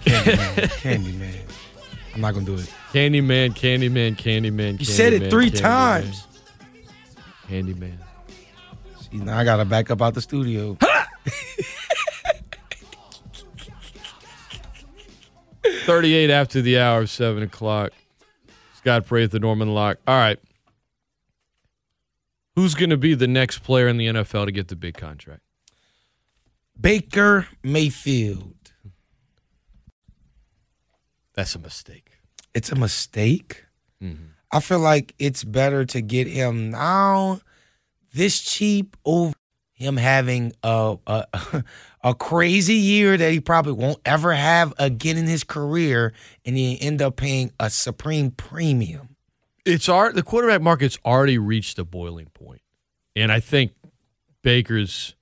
Candyman. <laughs> Candyman. I'm not gonna do it. Candyman, Candyman, Candyman. You said it three Candyman. times. Candyman. See, now I gotta back up out the studio. <laughs> Thirty-eight after the hour of seven o'clock. Scott Prath, the Norman Locke. All right. Who's going to be the next player in the NFL to get the big contract? Baker Mayfield. That's a mistake. It's a mistake. Mm-hmm. I feel like it's better to get him now this cheap over him having a, a <laughs> a crazy year that he probably won't ever have again in his career, and he end up paying a supreme premium. It's our the quarterback market's already reached a boiling point, and I think Baker's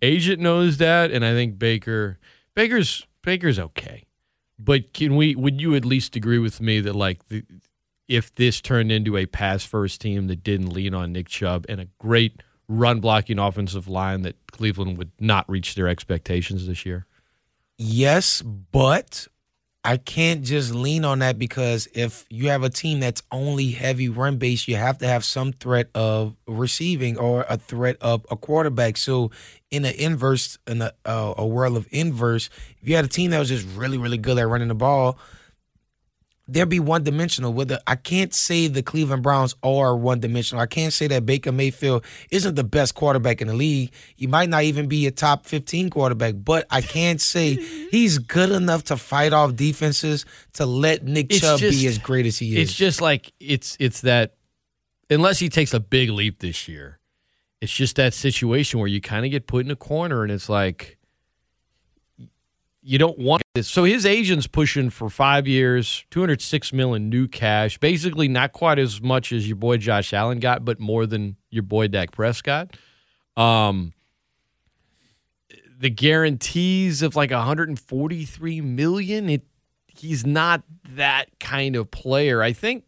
agent knows that, and I think Baker Baker's Baker's okay, but can we? Would you at least agree with me that like the, if this turned into a pass first team that didn't lean on Nick Chubb and a great run blocking offensive line that Cleveland would not reach their expectations this year? Yes, but I can't just lean on that because if you have a team that's only heavy run base, you have to have some threat of receiving or a threat of a quarterback. So in an inverse, in a, uh, a world of inverse, if you had a team that was just really, really good at running the ball, they'll be one dimensional. Whether I can't say the Cleveland Browns are one dimensional. I can't say that Baker Mayfield isn't the best quarterback in the league. He might not even be a top 15 quarterback, but I can't say <laughs> he's good enough to fight off defenses to let Nick It's Chubb just- be as great as he is. It's just like it's it's that unless he takes a big leap this year, it's just that situation where you kind of get put in a corner and it's like you don't want this. So his agent's pushing for five years, two hundred six million new cash. Basically, not quite as much as your boy Josh Allen got, but more than your boy Dak Prescott. Um, the guarantees of like 143 million. It he's not that kind of player. I think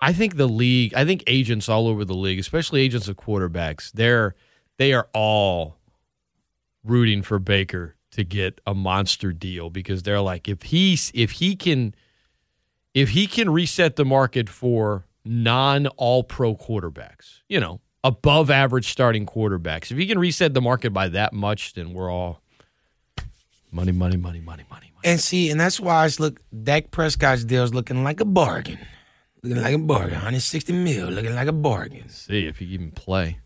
I think the league, I think agents all over the league, especially agents of quarterbacks, they're they are all rooting for Baker to get a monster deal because they're like if he's if he can if he can reset the market for non all pro quarterbacks, you know, above average starting quarterbacks, if he can reset the market by that much, then we're all money, money, money, money, money, and see, and that's why it's look Dak Prescott's deal is looking like a bargain. Looking like a bargain. 160 mil, looking like a bargain. See if he even play.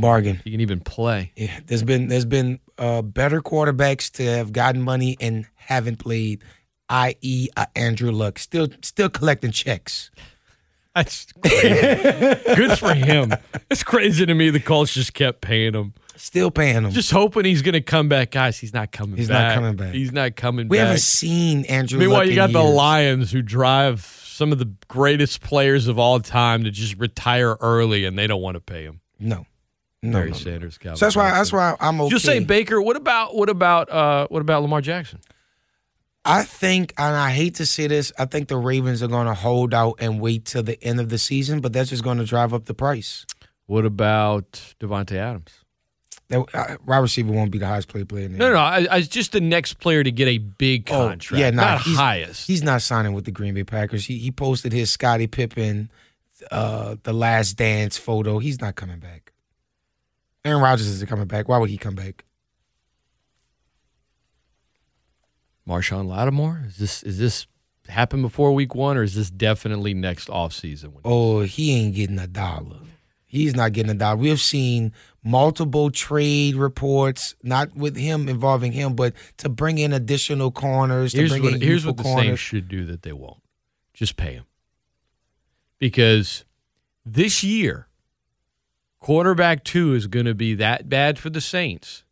Bargain. He can even play. Yeah, there's been there's been uh, better quarterbacks to have gotten money and haven't played, i.e., uh, Andrew Luck. Still still collecting checks. That's crazy. Good for him. It's crazy to me. The Colts just kept paying him. Still paying him. Just hoping he's going to come back. Guys, he's not coming back. He's not coming back. He's not coming back. we back. haven't seen Andrew. Meanwhile, Luck you got the. Lions who drive some of the greatest players of all time to just retire early and they don't want to pay him. No, no, Barry no, no. Sanders, Calvin So that's why Johnson. that's why I'm okay. Just say Baker. What about what about uh what about Lamar Jackson? I think, and I hate to say this, I think the Ravens are going to hold out and wait till the end of the season, but that's just going to drive up the price. What about Davante Adams? That uh, wide receiver won't be the highest paid player. In the No, no, no. I, I was just the next player to get a big Oh, contract. yeah, nah, not he's- highest. He's not signing with the Green Bay Packers. He he posted his Scottie Pippen, uh, the Last Dance photo. He's not coming back. Aaron Rodgers isn't coming back. Why would he come back? Marshon Lattimore? Is this is this happen before week one, or is this definitely next offseason? Oh, he ain't getting a dollar. He's not getting a dollar. We have seen multiple trade reports, not with him involving him, but to bring in additional corners. To here's bring what in here's what the corners. Saints should do that they won't. Just pay him because this year, quarterback two is going to be that bad for the Saints,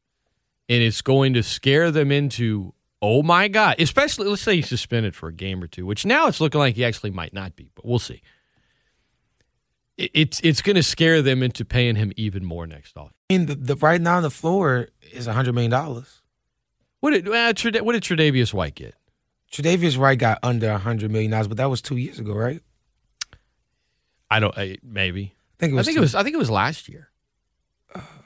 and it's going to scare them into oh my god. Especially let's say he's suspended for a game or two, which now it's looking like he actually might not be, but we'll see. It- It's it's going to scare them into paying him even more next off. I mean, the, the right now on the floor is a hundred million dollars. What did uh, what did Tre'Davious White get? Tre'Davious White got under a hundred million dollars, but that was two years ago, right? I don't uh, maybe think it I think two. it was. I think it was last year.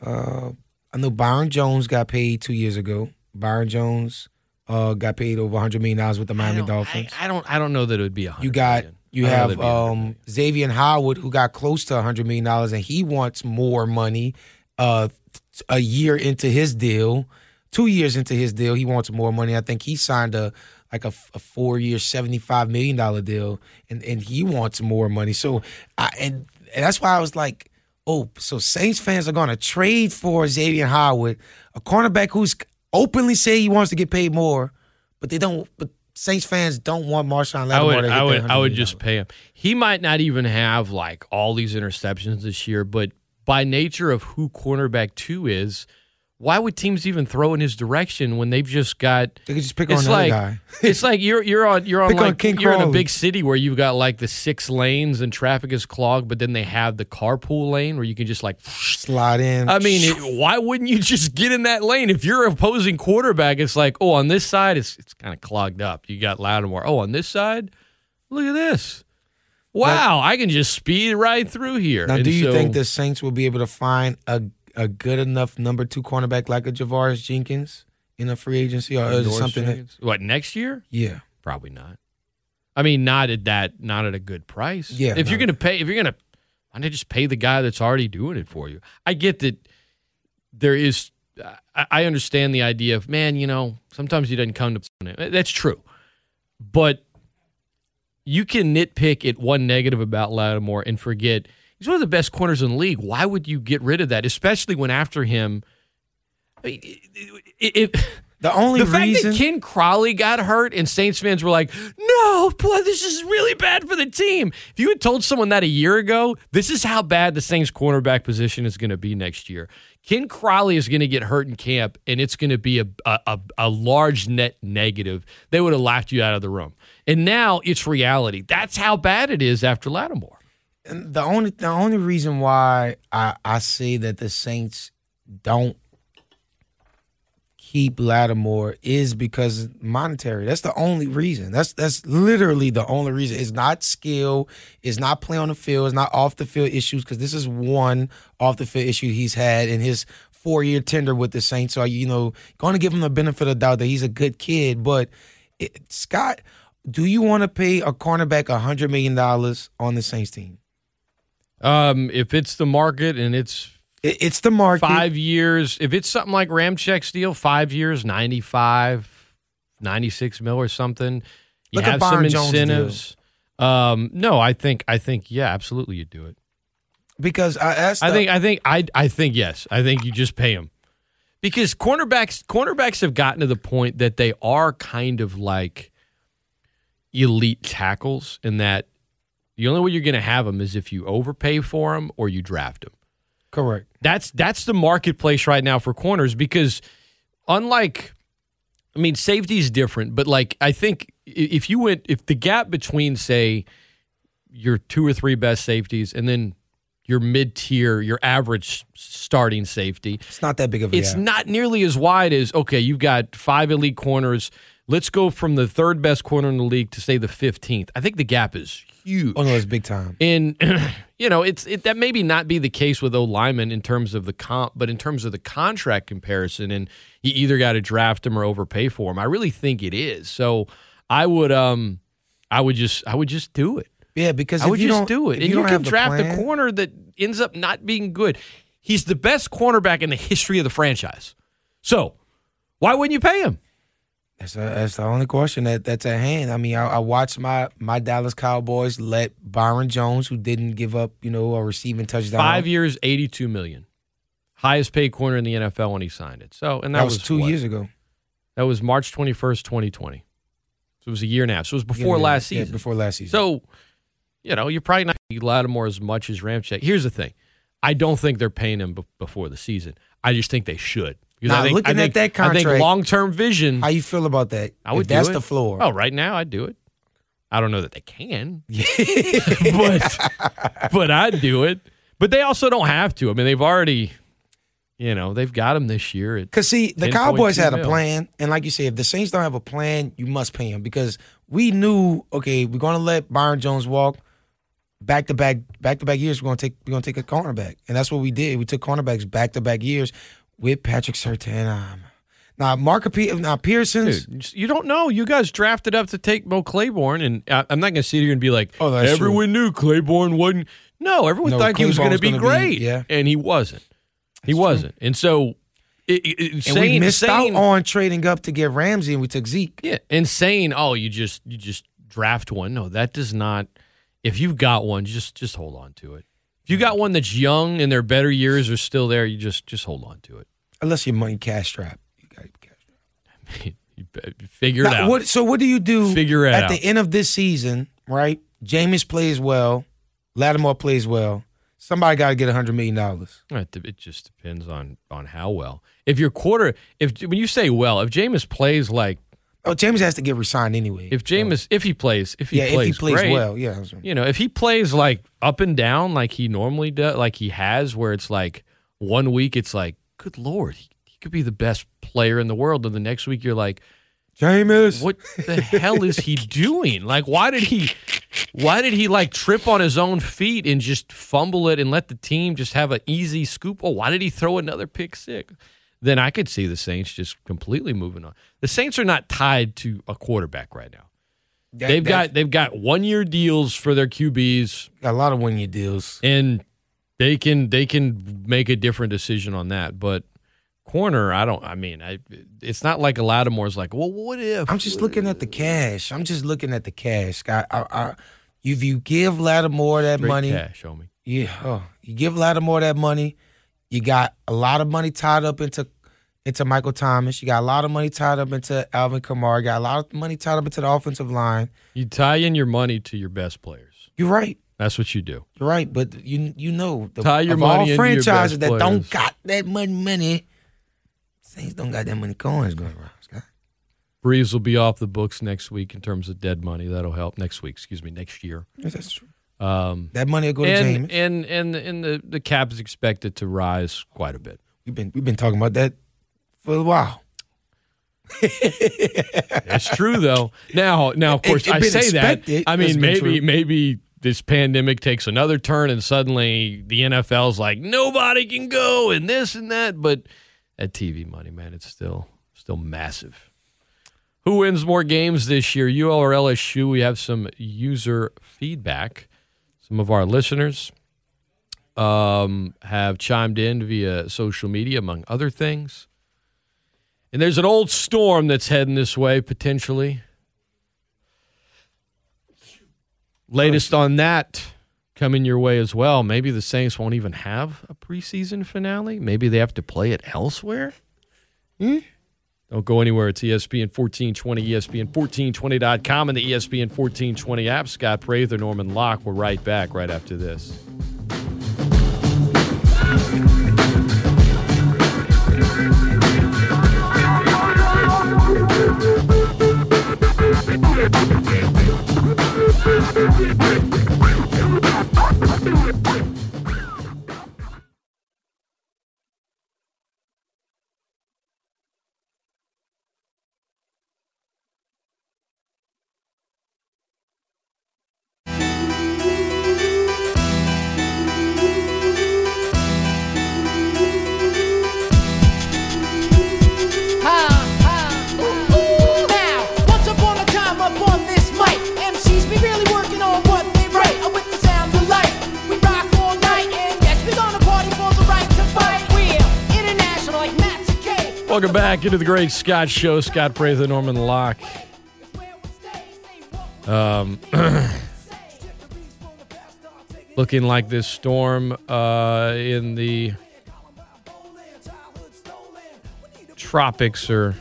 Uh, I know Byron Jones got paid two years ago. Byron Jones uh, got paid over 100 million dollars with the Miami don't, Dolphins. I, I don't. I don't know that it would be a hundred. you got million. you I have that it'd be a hundred um. Xavier Howard who got close to 100 million dollars and he wants more money. Uh, a year into his deal, two years into his deal, he wants more money. I think he signed a like a, a four year, 75 million dollar deal, and and he wants more money. So, I and, and that's why I was like. Oh, so Saints fans are going to trade for Xavier Howard, a cornerback who's openly say he wants to get paid more, but they don't. But Saints fans don't want Marshon Lattimore I would, I would, I would just pay him. He might not even have like all these interceptions this year, but by nature of who cornerback two is, why would teams even throw in his direction when they've just got? They could just pick It's on another like guy. <laughs> it's like you're you're on you're on Pick on like King you're in a big city where you've got like the six lanes and traffic is clogged, but then they have the carpool lane where you can just like. Slide in. I mean, it, <laughs> why wouldn't you just get in that lane? If you're opposing quarterback, it's like, oh, on this side, it's it's kind of clogged up. You got Lattimore. Oh, on this side, look at this. Wow, I can just speed right through here. now, And do you so- think the Saints will be able to find a a good enough number two cornerback like a Janoris Jenkins in a free agency, or is something that? What next year? Yeah, Probably not. I mean, not at that, not at a good price. Yeah, If you're gonna pay, if you're gonna, why not just pay the guy that's already doing it for you? I get that. There is, I I understand the idea of man. You know, sometimes he doesn't come to. That's true, but you can nitpick at one negative about Lattimore and forget he's one of the best corners in the league. Why would you get rid of that, especially when after him? I mean, it, it, the only the fact reason that Ken Crawley got hurt and Saints fans were like, "No, boy, this is really bad for the team." If you had told someone that a year ago, this is how bad the Saints cornerback position is going to be next year. Ken Crawley is going to get hurt in camp, and it's going to be a a a large net negative. They would have laughed you out of the room, and now it's reality. That's how bad it is after Lattimore. And the only the only reason why I, I say that the Saints don't keep Lattimore is because monetary. That's the only reason. That's that's literally the only reason. It's not skill. It's not play on the field. It's not off the field issues because this is one off the field issue he's had in his four year tender with the Saints. So you know, going to give him the benefit of the doubt that he's a good kid. But it, Scott, do you want to pay a cornerback a hundred million dollars on the Saints team? Um, if it's the market and it's it's the market. five years. If it's something like Ramczyk's deal, five years, 95, 96 mil or something, you Look have some Byron Jones' deal. incentives. Um, no, I think, I think, yeah, absolutely, you do it. because I asked. I the- think, I think, I, I think yes. I think you just pay him because cornerbacks, cornerbacks have gotten to the point that they are kind of like elite tackles in that the only way you're going to have them is if you overpay for them or you draft them. correct. That's that's the marketplace right now for corners because unlike I mean safety is different, but like I think if you went if the gap between say your two or three best safeties and then your mid tier, your average starting safety, It's not that big of a it's gap. not nearly as wide as okay, you've got five elite corners. Let's go from the third best corner in the league to say the 15th. I think the gap is huge. Oh no, it's big time. And <clears throat> you know, it's it, that maybe not be the case with O Lyman in terms of the comp, but in terms of the contract comparison, and you either got to draft him or overpay for him. I really think it is. So I would um I would just I would just do it. Yeah, because I if would you just don't, do it, and you, don't can draft a corner that ends up not being good. He's the best cornerback in the history of the franchise. So why wouldn't you pay him? That's, a, that's the only question that, that's at hand. I mean, I, I watched my my Dallas Cowboys let Byron Jones, who didn't give up, you know, a receiving touchdown. Five years, eighty-two million, highest paid corner in the NFL when he signed it. So, and that, That was two what? years ago. That was March 21st, 2020. So it was a year and a half. So it was before Yeah, last yeah, season. before last season. So, you know, you're probably not going to Lattimore as much as Ramczyk. Here's the thing. I don't think they're paying him be- before the season. I just think they should. Because Now, I think, looking I at think, that I think long-term vision, how you feel about that? I would that's it. the floor. Oh, right now I'd do it. I don't know that they can, <laughs> <laughs> but but I'd do it. But they also don't have to. I mean, they've already, you know, they've got him this year. Because see, the Cowboys had a plan, and like you say, if the Saints don't have a plan, you must pay him because we knew, okay, we're going to let Byron Jones walk. back to back back to back years we're gonna take we're gonna take a cornerback, and that's what we did. We took cornerbacks back to back years with Patrick Surtain. Um, now Mark P- now Pearson's. Dude, you don't know. You guys drafted up to take Mo Claiborne, and I- I'm not going to sit here and be like, Oh, that's everyone knew Claiborne wasn't. No, everyone No, thought he was going to be gonna be- great, yeah. and he wasn't. he wasn't, and so it, it, it- And we missed saying- out on trading up to get Ramsey, and we took Zeke. Yeah, and saying, "Oh, you just you just draft one." No, that does not. If you've got one, just just hold on to it. You got one that's young and their better years are still there, you just just hold on to it. Unless you're money cash strap. You got cash strap. <laughs> you figure it out. what, so what do you do Figure it at out. the end of this season, right? Jameis plays well, Lattimore plays well. Somebody got to get $100 million. It, it just depends on on how well. If your quarter, if when you say well, if Jameis plays like Oh, Jameis has to get resigned anyway. if Jameis, if he plays, if he yeah, plays, if he plays great, well, yeah. you know, if he plays like up and down like he normally does, like he has, where it's like one week it's like, good lord, he, he could be the best player in the world, and the next week you're like, Jameis, what the hell is he <laughs> doing? Like, why did he, why did he like trip on his own feet and just fumble it and let the team just have an easy scoop? Oh, why did he throw another pick six? Then I could see the Saints just completely moving on. The Saints are not tied to a quarterback right now. That- They've got they've got one year deals for their QBs, got a lot of win year deals. and they can they can make a different decision on that. But corner, I don't. I mean, I it's not like a Lattimore's like, well, what if? I'm just looking at the cash. I'm just looking at the cash, Scott. I, I, if you give Lattimore that Straight money, cash, show me. yeah, oh, you give Lattimore that money, you got a lot of money tied up into into Michael Thomas. You got a lot of money tied up into Alvin Kamara. You got a lot of money tied up into the offensive line. You tie in your money to your best players. You're right. That's what you do. You're right, but you you know the, Tie your money all franchises that don't got that much money. Saints don't got that many coins going around, Scott. Brees will be off the books next week in terms of dead money. That'll help next week. Excuse me, next year. Yes, that's true. Um, That money will go to and Jameis. and and and the the cap is expected to rise quite a bit. We've been we've been talking about that for a while. It's true though. Now, now of course it I say expected. that. I mean, maybe maybe this pandemic takes another turn and suddenly the NFL's like nobody can go and this and that. But at TV money, man, it's still still massive. Who wins more games this year, UL or LSU? We have some user feedback. Some of our listeners um, have chimed in via social media, among other things. And there's an old storm that's heading this way, potentially. Latest on that coming your way as well. Maybe the Saints won't even have a preseason finale. Maybe they have to play it elsewhere. Hmm? Don't go anywhere. It's ESPN 1420, ESPN1420.com, and the ESPN 1420 app. Scott Prather, Norman Locke. We're right back right after this. <laughs> Welcome back into the Great Scott Show. Scott Prather, Norman Locke. Um, <clears throat> looking like this storm uh, in the tropics are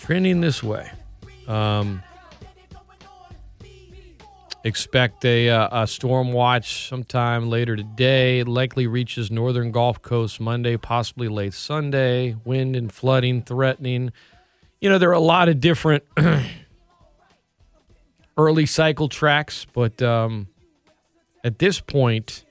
trending this way. Um, expect a, uh, a storm watch sometime later today. Likely reaches northern Gulf Coast Monday, possibly late Sunday. Wind and flooding threatening. You know, there are a lot of different <clears throat> early cycle tracks, but um, at this point,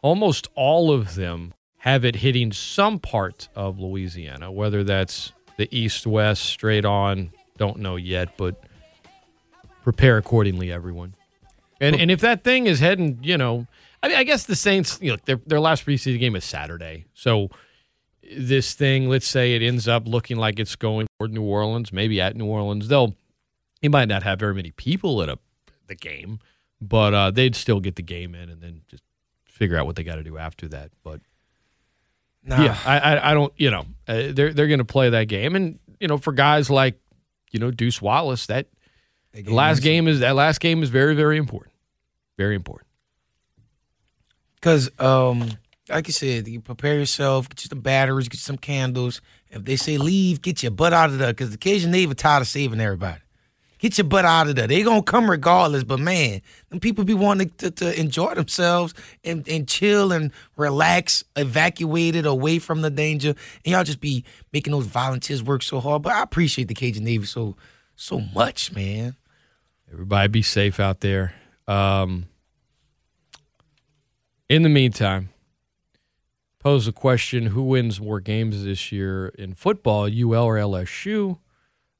almost all of them have it hitting some part of Louisiana, whether that's the east west straight on. Don't know yet, but prepare accordingly, everyone. And and if that thing is heading, you know, I mean, I guess the Saints, you know, their their last preseason game is Saturday, so this thing, let's say it ends up looking like it's going toward New Orleans, maybe at New Orleans, they'll he might not have very many people at a the game, but uh, they'd still get the game in and then just figure out what they got to do after that. But Nah, yeah, I, I I don't, you know, uh, they're they're going to play that game, and you know, for guys like you know Deuce Wallace, that gave last me game is that last game is very very important, very important. Because, um, like you said, you prepare yourself, get you some batteries, get you some candles. If they say leave, get your butt out of there. Because the Cajun Navy tired of saving everybody. Get your butt out of there. They gonna come regardless. But man, them people be wanting to, to enjoy themselves and, and chill and relax, evacuated away from the danger. And y'all just be making those volunteers work so hard. But I appreciate the Cajun Navy so so much, man. Everybody be safe out there. Um, in the meantime, pose a question who wins more games this year in football, UL or LSU?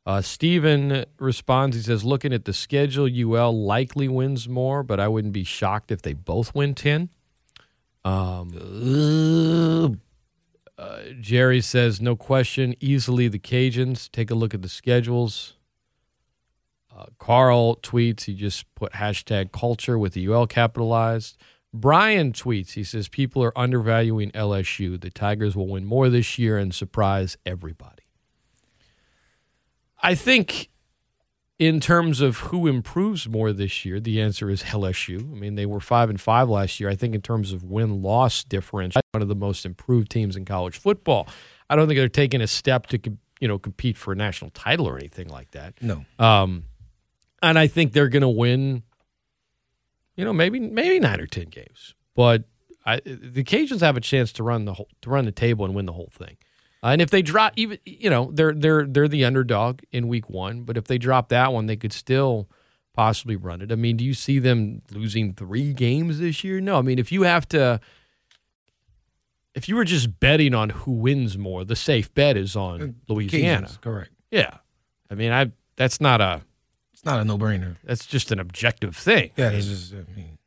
Uh, Steven responds. He says, looking at the schedule, UL likely wins more, but I wouldn't be shocked if they both win 10. Ugh. Jerry says, no question, easily the Cajuns. Take a look at the schedules. Uh, Carl tweets, he just put hashtag culture with the UL capitalized. Brian tweets, he says, people are undervaluing LSU. The Tigers will win more this year and surprise everybody. I think in terms of who improves more this year, the answer is LSU. I mean, they were five and five last year. I think in terms of win loss difference, one of the most improved teams in college football. I don't think they're taking a step to you know compete for a national title or anything like that. No. Um, and I think they're going to win. You know, maybe maybe nine or ten games, but I, the Cajuns have a chance to run the whole, to run the table and win the whole thing. Uh, and if they drop, even you know, they're they're they're the underdog in week one. But if they drop that one, they could still possibly run it. I mean, do you see them losing three games this year? No. I mean, if you have to, if you were just betting on who wins more, the safe bet is on Louisiana. Cajuns, correct. Yeah. I mean, I that's not a It's not a no brainer. that's just an objective thing. Yeah, it's just. I mean,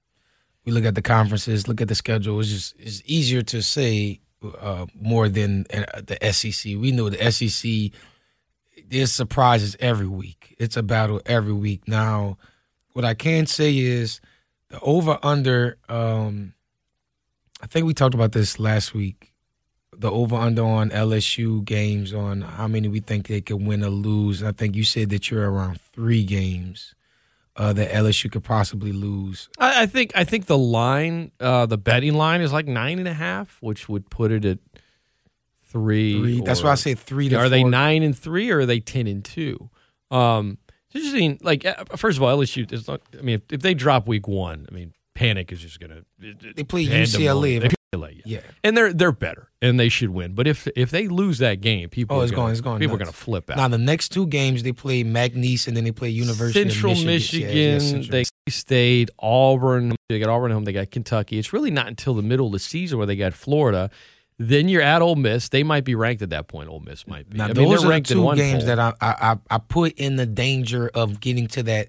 we look at the conferences, look at the schedule. It's just it's easier to say uh, more than uh, the SEC. We know the SEC. There's surprises every week. It's a battle every week. Now, what I can say is the over under. Um, I think we talked about this last week. The over under on LSU games on how many we think they could win or lose. I think you said that you're around three games uh, that LSU could possibly lose. I, I think I think the line, uh, the betting line is like nine and a half, which would put it at three. Three. That's why I say three to Are they nine and three or are they ten and two? Um, it's interesting. Like uh, first of all, LSU. Is not, I mean, if, if they drop week one, I mean, panic is just gonna. They play. UCLA. They Yeah. and they're they're better and they should win. But if if they lose that game, people Oh, are it's gonna, going. It's going. people are going to flip out. Now the next two games they play McNeese and then they play University Central of Michigan, Michigan. Yeah, yeah, Central. they State, Auburn. They got Auburn home. They got Kentucky. It's really not until the middle of the season where they got Florida. Then you're at Ole Miss. They might be ranked at that point. Ole Miss might be. Now I mean, those ranked two games poll. that I I I put in the danger of getting to that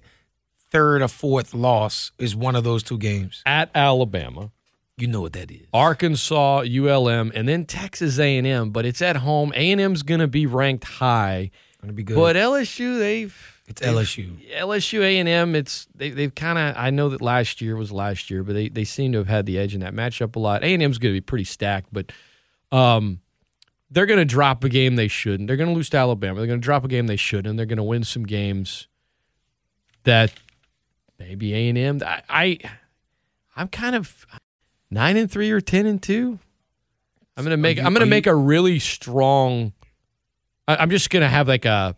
third or fourth loss. Is one of those two games. at Alabama, You know what that is. Arkansas, ULM, and then Texas A&M. But it's at home. A&M's going to be ranked high. Gonna be good. But LSU, they've it's LSU. LSU A and M. It's they, they've kind of. I know that last year was last year, but they, they seem to have had the edge in that matchup a lot. A and M's going to be pretty stacked, but um, they're going to drop a game they shouldn't. They're going to lose to Alabama. They're going to drop a game they shouldn't. And they're going to win some games that maybe A and M. I, I I'm kind of nine and three or ten and two. I'm gonna make. you- I'm gonna are you- make a really strong. I, I'm just gonna have like a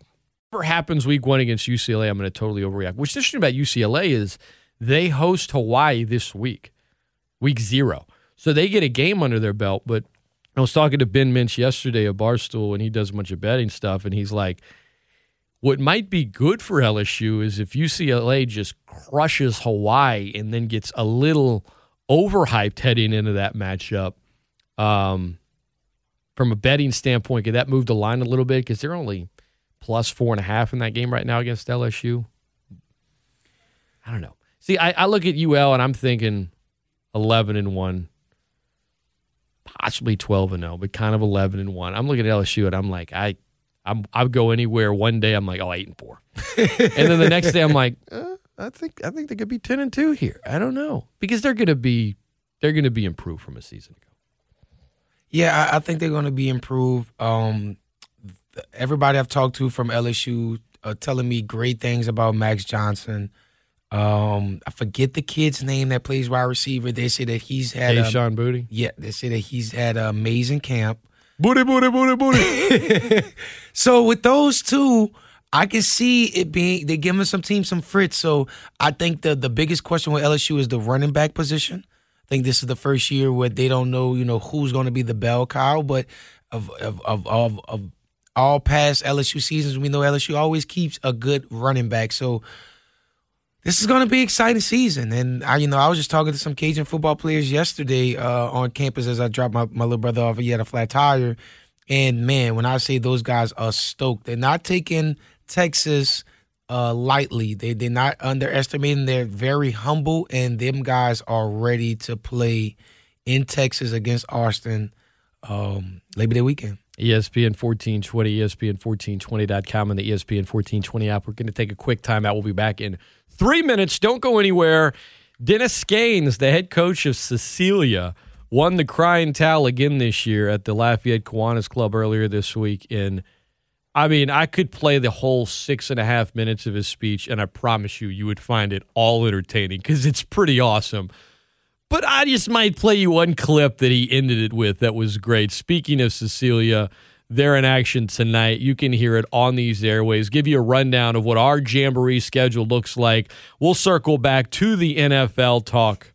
whatever happens week one against UCLA, I'm going to totally overreact. What's interesting about UCLA is they host Hawaii this week, week zero. So they get a game under their belt. But I was talking to Ben Mintz yesterday at Barstool, and he does a bunch of betting stuff, and he's like, what might be good for LSU is if UCLA just crushes Hawaii and then gets a little overhyped heading into that matchup. Um, from a betting standpoint, could that move the line a little bit? Because they're only plus four and a half in that game right now against LSU. I don't know. See, I, I look at UL and I'm thinking 11 and 1, possibly 12 and 0, but kind of 11 and 1. I'm looking at LSU and I'm like, I, I'm, I'll go anywhere. One day I'm like, oh, 8 and 4. <laughs> and then the next day I'm like, uh, I think I think they could be 10 and 2 here. I don't know. Because they're going to be they're going to be improved from a season ago. Yeah, I, I think they're going to be improved. Um, everybody I've talked to from LSU are telling me great things about Max Johnson. Um, I forget the kid's name that plays wide receiver. They say that he's had Hey, a, Kayshon Boutte. yeah, they say that he's had an amazing camp. Booty, booty, booty, booty. <laughs> So with those two, I can see it being they're giving some teams some fritz. So I think the the biggest question with LSU is the running back position. I think this is the first year where they don't know, you know, who's going to be the bell cow. But of of of of, of all past LSU seasons, we know LSU always keeps a good running back. So this is going to be an exciting season. And I, you know, I was just talking to some Cajun football players yesterday uh, on campus as I dropped my, my little brother off. He had a flat tire. And man, when I say those guys are stoked, they're not taking Texas uh, lightly. They they're not underestimating. They're very humble, and them guys are ready to play in Texas against Austin um, Labor Day weekend. ESPN 1420, ESPN1420.com, and the ESPN 1420 app. We're going to take a quick timeout. We'll be back in three minutes. Don't go anywhere. Dennis Gaines, the head coach of Cecilia, won the crying towel again this year at the Lafayette Kiwanis Club earlier this week. And I mean, I could play the whole six and a half minutes of his speech, and I promise you, you would find it all entertaining because it's pretty awesome. But I just might play you one clip that he ended it with that was great. Speaking of Cecilia, they're in action tonight. You can hear it on these airways. Give you a rundown of what our Jamboree schedule looks like. We'll circle back to the NFL talk.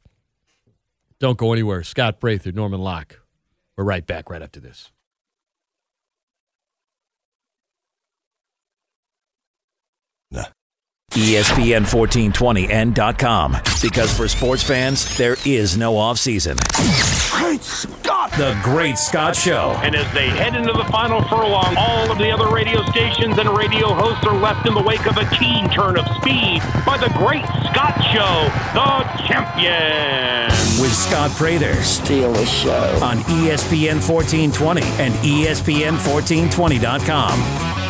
Don't go anywhere. Scott Prather, Norman Locke. We're right back right after this. E ESPN 1420 and .com. Because for sports fans, there is no offseason. Great Scott! The Great Scott Show. And as they head into the final furlong, all of the other radio stations and radio hosts are left in the wake of a keen turn of speed by the Great Scott Show, the champion. With Scott Prather steal the show. on ESPN 1420 and E ESPN1420.com.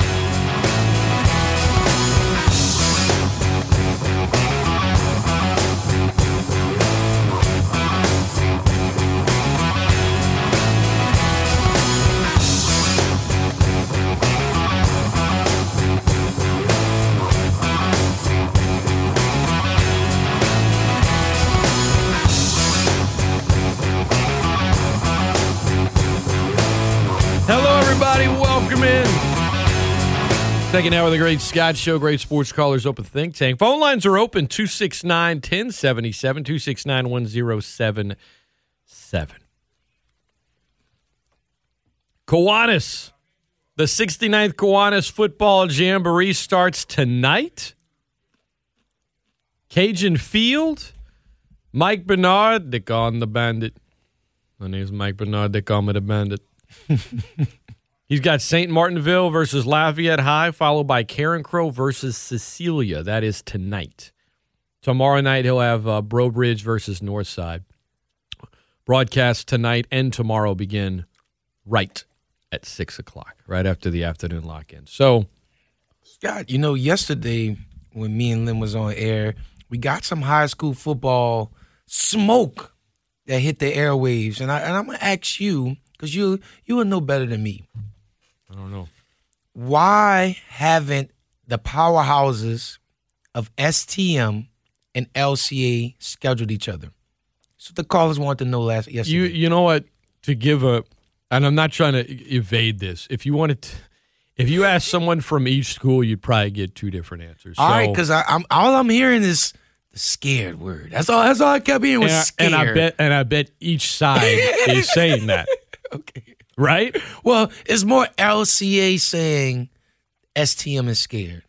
Second hour of the Great Scott Show. Great sports callers, open think tank. Phone lines are open 269 1077, 269 1077. Kiwanis. The 69th Kiwanis Football Jamboree starts tonight. Cajun Field. Mike Bernard, they him the Bandit. My name's Mike Bernard, they call me the Bandit. <laughs> He's got St. Martinville versus Lafayette High, followed by Carencro versus Cecilia. That is tonight. Tomorrow night, he'll have uh, Breaux Bridge versus Northside. Broadcast tonight and tomorrow begin right at 6 o'clock, right after the afternoon lock in. So, Scott, you know, yesterday when me and Lynn was on air, we got some high school football smoke that hit the airwaves, and I and I'm gonna ask you because you you would know better than me. I don't know. Why haven't the powerhouses of STM and LCA scheduled each other? So the callers wanted to know last yesterday. You you know what? To give a, and I'm not trying to evade this. If you wanted, to, if you ask someone from each school, you'd probably get two different answers. all right, So- because I'm all I'm hearing is the scared word. That's all. That's all I kept hearing was and I, scared. and I bet and I bet each side is saying that, <laughs> Okay. Right? Well, it's more LCA saying STM is scared.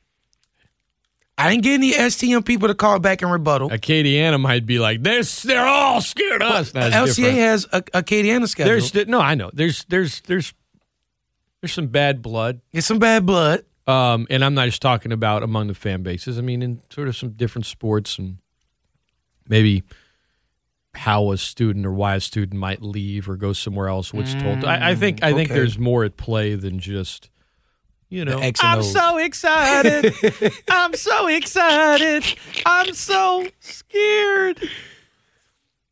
I didn't get any STM people to call back and rebuttal. Acadiana might be like, they're they're all scared of us. That's LCA different. has a Acadiana schedule. There's no, I know. There's there's there's there's some bad blood. It's some bad blood. Um, and I'm not just talking about among the fan bases. I mean, in sort of some different sports and maybe how a student or why a student might leave or go somewhere else, what's told. I, I think I think there's more at play than just you know. I'm so excited. <laughs> I'm so excited. I'm so scared.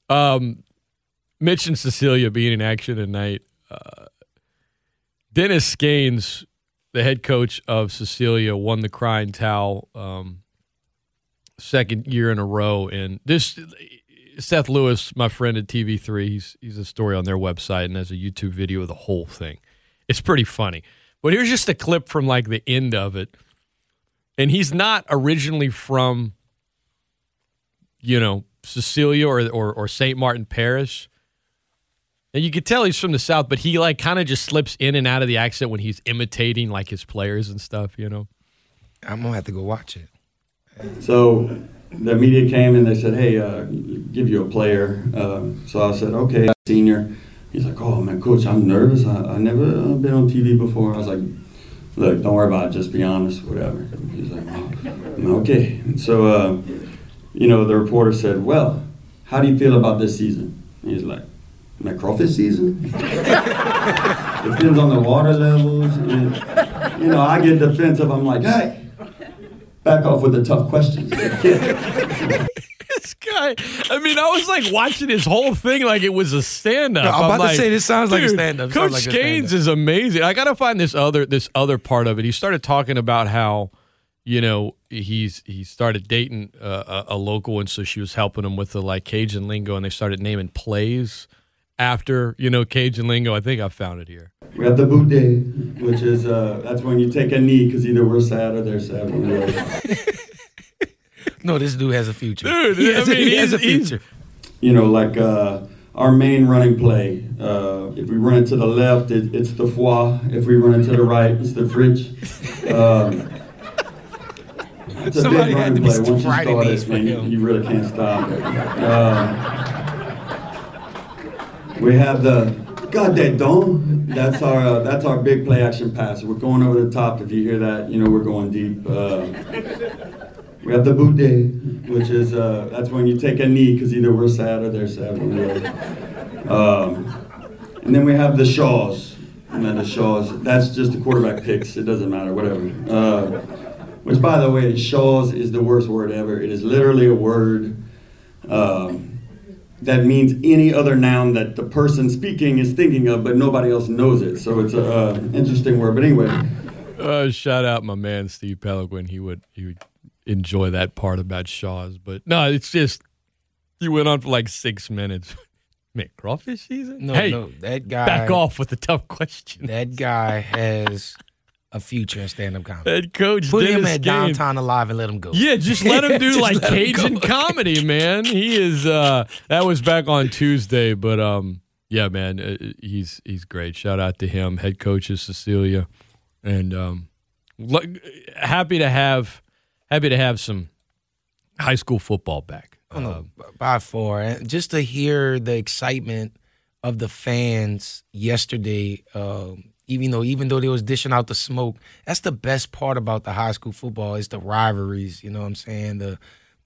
Um, Mitch and Cecilia being in action tonight. Uh, Dennis Gaines, the head coach of Cecilia, won the crying towel um, second year in a row. And this Seth Lewis, my friend at TV3, he's he's a story on their website and has a YouTube video of the whole thing. It's pretty funny. But here's just a clip from like the end of it. And he's not originally from, you know, Cecilia or or, or St. Martin Parish. And you could tell he's from the South, but he like kind of just slips in and out of the accent when he's imitating like his players and stuff, you know. I'm gonna have to go watch it. So the media came and they said, "Hey, uh, give you a player." Uh, so I said, "Okay, senior." He's like, "Oh man, coach, I'm nervous. I, I never uh, been on TV before." I was like, "Look, don't worry about it. Just be honest, whatever." He's like, oh, "Okay." And so, uh, you know, the reporter said, "Well, how do you feel about this season?" He's like, "My crawfish season." <laughs> Depends on the water levels. And, you know, I get defensive. I'm like, "Hey." Back off with the tough questions. <laughs> This guy, I mean, I was like watching his whole thing like it was a stand up. No, I'm about to say, this sounds like a dude, stand-up. It Coach like Gaines is amazing. I got to find this other this other part of it. He started talking about how, you know, he's he started dating uh, a, a local, and so she was helping him with the like Cajun lingo, and they started naming plays after you know Cajun lingo. I think I found it here. We have the boot day, which is uh, that's when you take a knee because either we're sad or they're sad. <laughs> No, this dude has a future. Dude, he I has, a- mean, he has a he's- he's- future. you know, like uh, our main running play. Uh, if we run it to the left, it, it's the foie. If we run it to the right, it's the fridge. Um, it's a Somebody big running play. Once you start these it, man, you, you really can't stop. We have the God that dome. That's our uh, that's our big play action pass. We're going over the top. If you hear that, you know we're going deep. Uh, we have the boot day, which is uh, that's when you take a knee because either we're sad or they're sad. Um, and then we have the shaws. And then the shaws. That's just the quarterback picks. It doesn't matter. Whatever. Uh, which, by the way, shaws is the worst word ever. It is literally a word. Um, that means any other noun that the person speaking is thinking of, but nobody else knows it. So it's an uh, interesting word. But anyway, Uh, shout out my man Steve Pellegrin. He would he would enjoy that part about Shaw's, but no, it's just you went on for like six minutes. <laughs> Man, crawfish season? No, hey, no, that guy. back off with the tough question. That guy has a future in stand-up comedy. Head coach Put him at Gaines. downtown alive and let him go. Yeah, just let him do <laughs> like Cajun comedy, man. He is. uh That was back on Tuesday, but um, yeah, man, uh, he's he's great. Shout out to him, head coach is Cecilia, and um, happy to have happy to have some high school football back. Oh, Um, by far. And just to hear the excitement of the fans yesterday, um, even though even though they was dishing out the smoke, that's the best part about the high school football is the rivalries. You know what I'm saying? The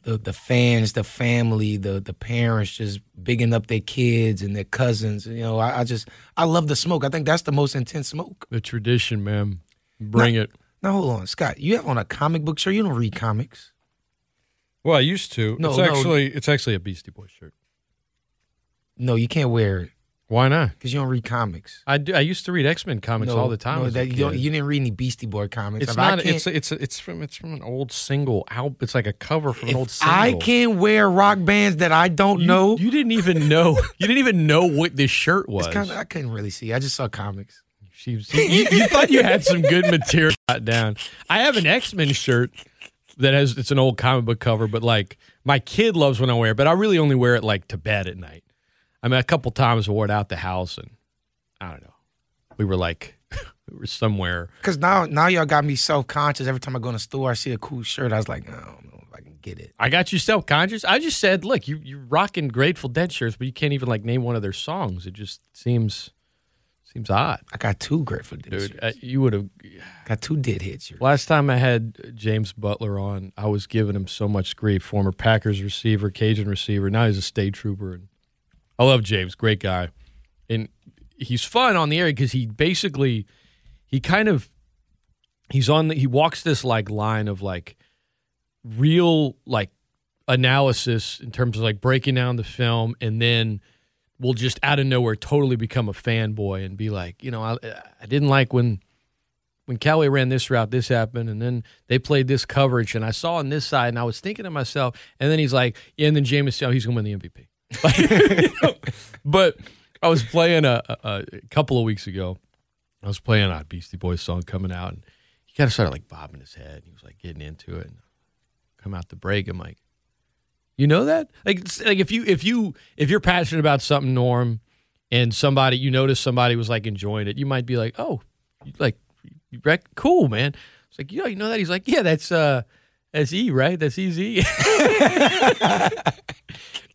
the the fans, the family, the the parents just bigging up their kids and their cousins. You know, I, I just I love the smoke. I think that's the most intense smoke. the tradition, man. Bring it. Now hold on, Scott. You have on a comic book shirt. You don't read comics. Well, I used to. No, it's no. actually it's actually a Beastie Boys shirt. No, you can't wear it Why not? because you don't read comics. I do. I used to read X Men comics no, all the time. No, that, you, you didn't read any Beastie Boy comics. It's If not. It's it's it's from it's from an old single album. It's like a cover from an old single. I can't wear rock bands that I don't You, know. you didn't even know. You didn't even know what this shirt was. it's kind of, I couldn't really see. I just saw comics. She was- you, you thought you had some good material down. I have an X Men shirt that has it's an old comic book cover, but like my kid loves when I wear it, but I really only wear it like to bed at night. I mean, a couple times I wore it out the house, and I don't know. We were like, <laughs> we were somewhere. Because now, now y'all got me self conscious. Every time I go in the store, I see a cool shirt. I was like, I don't know if I can get it. I got you self conscious. I just said, look, you you're rocking Grateful Dead shirts, but you can't even like name one of their songs. It just seems Seems odd, I got two Grateful Dead. dude. shirts. Uh, you would have. got two Dead hits. Last time I had James Butler on, I was giving him so much grief. Former Packers receiver, Cajun receiver. Now he's a state trooper, and I love James. Great guy, and he's fun on the air because he basically he kind of he's on the, he walks this like line of like real like analysis in terms of like breaking down the film and then will just out of nowhere totally become a fanboy and be like you know I, I didn't like when when Callaway ran this route, this happened, and then they played this coverage, and I saw on this side, and I was thinking to myself, and then he's like, yeah, and then Jameis, oh, he's going to win the MVP. Like, you <laughs> know, but I was playing a, a, a couple of weeks ago. I was playing a Beastie Boys song coming out, and he kind of started like bobbing his head. He was like getting into it. And come out the break, I'm like, you know that? Like, like if you if you if you're passionate about something, Norm, and somebody you notice somebody was like enjoying it, you might be like, oh, like cool, man. It's like, yeah, you know that? He's like, yeah, that's uh that's E, right? That's easy. <laughs>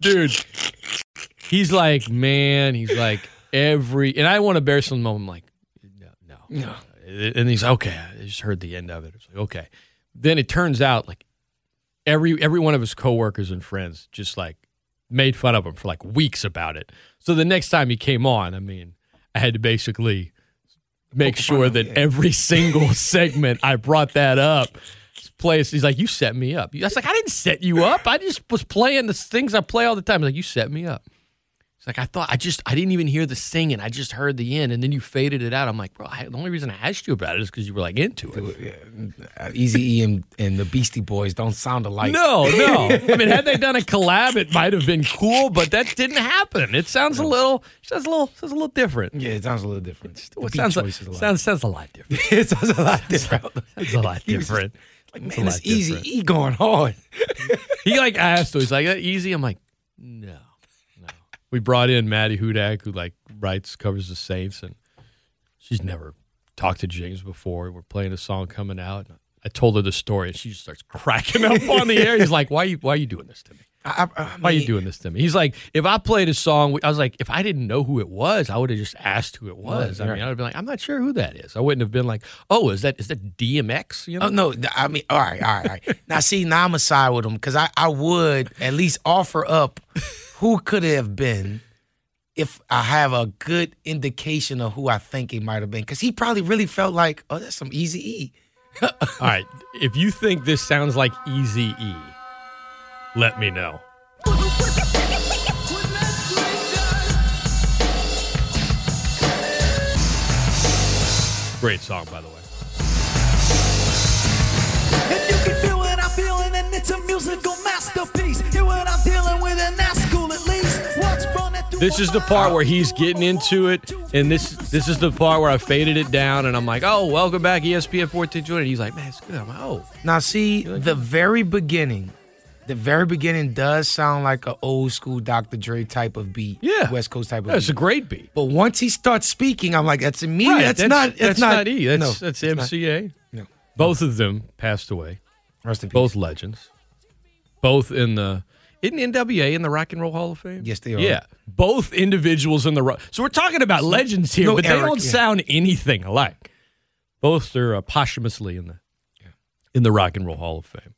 Dude. He's like, man, he's like every and I want to bear some moment I'm like, no, no. No. And he's like, okay, I just heard the end of it. It's like, okay. Then it turns out like every every one of his coworkers and friends just like made fun of him for like weeks about it. So the next time he came on, I mean, I had to basically make sure that every single <laughs> segment I brought that up. Place, he's like, you set me up. I was like, I didn't set you up. I just was playing the things I play all the time. He's like, you set me up. It's like I thought I just I didn't even hear the singing. I just heard the end, and then you faded it out. I'm like, bro, I, the only reason I asked you about it is because you were like into it. Easy E and, and the Beastie Boys don't sound alike. No, <laughs> no. I mean, had they done a collab, it might have been cool, but that didn't happen. It sounds a little, sounds a little, sounds a little different. Yeah, it sounds a little different. It sounds, a sounds sounds a lot different. <laughs> <laughs> it sounds a lot different. Sounds a lot He was just different. Like, man, it's Easy different. E going hard. <laughs> He like asked, he's like, "That easy." I'm like, no, no. We brought in Maddie Hudak, who like writes, covers the Saints, and she's never talked to James before. We're playing a song coming out. And I told her the story, and she just starts cracking up on the air. He's like, "Why you, why are you doing this to me? I, I, I Why are you doing this to me?" He's like, "If I played a song, I was like, if I didn't know who it was, I would have just asked who it was. I mean, right. I would have been like, I'm not sure who that is. I wouldn't have been like, oh, is that is that DMX? You oh, know? Oh no! I mean, all right, all right, all right. now, see, now I'm a side with him because I, I would at least offer up who could it have been if I have a good indication of who I think he might have been. Because he probably really felt like, oh, that's some Easy E. <laughs> All right. If you think this sounds like Easy E, let me know. Great song, by the way. And you can feel what I'm feeling, and it's a musical masterpiece. Hear what I'm dealing with, and that's cool at least. What's running through This is the part where he's getting into it, and this this is the part where I faded it down, and I'm like, "Oh, welcome back, ESPN 1420." And he's like, "Man, it's good." I'm like, "Oh, Now, see, the hmm. very beginning, the very beginning does sound like an old school Dr. Dre type of beat. Yeah. West Coast type of that's a great beat." But once he starts speaking, I'm like, that's me. Right, that's, not. That's, not, E. That's no, that's it's not. MCA. No. Both of them passed away. Rest in peace. both legends, both in the isn't NWA in the Rock and Roll Hall of Fame? Yes, they are. Yeah, both individuals in the ro- so we're talking about legends here, no but they don't yeah. sound anything alike. Both are uh, posthumously in the in the Rock and Roll Hall of Fame.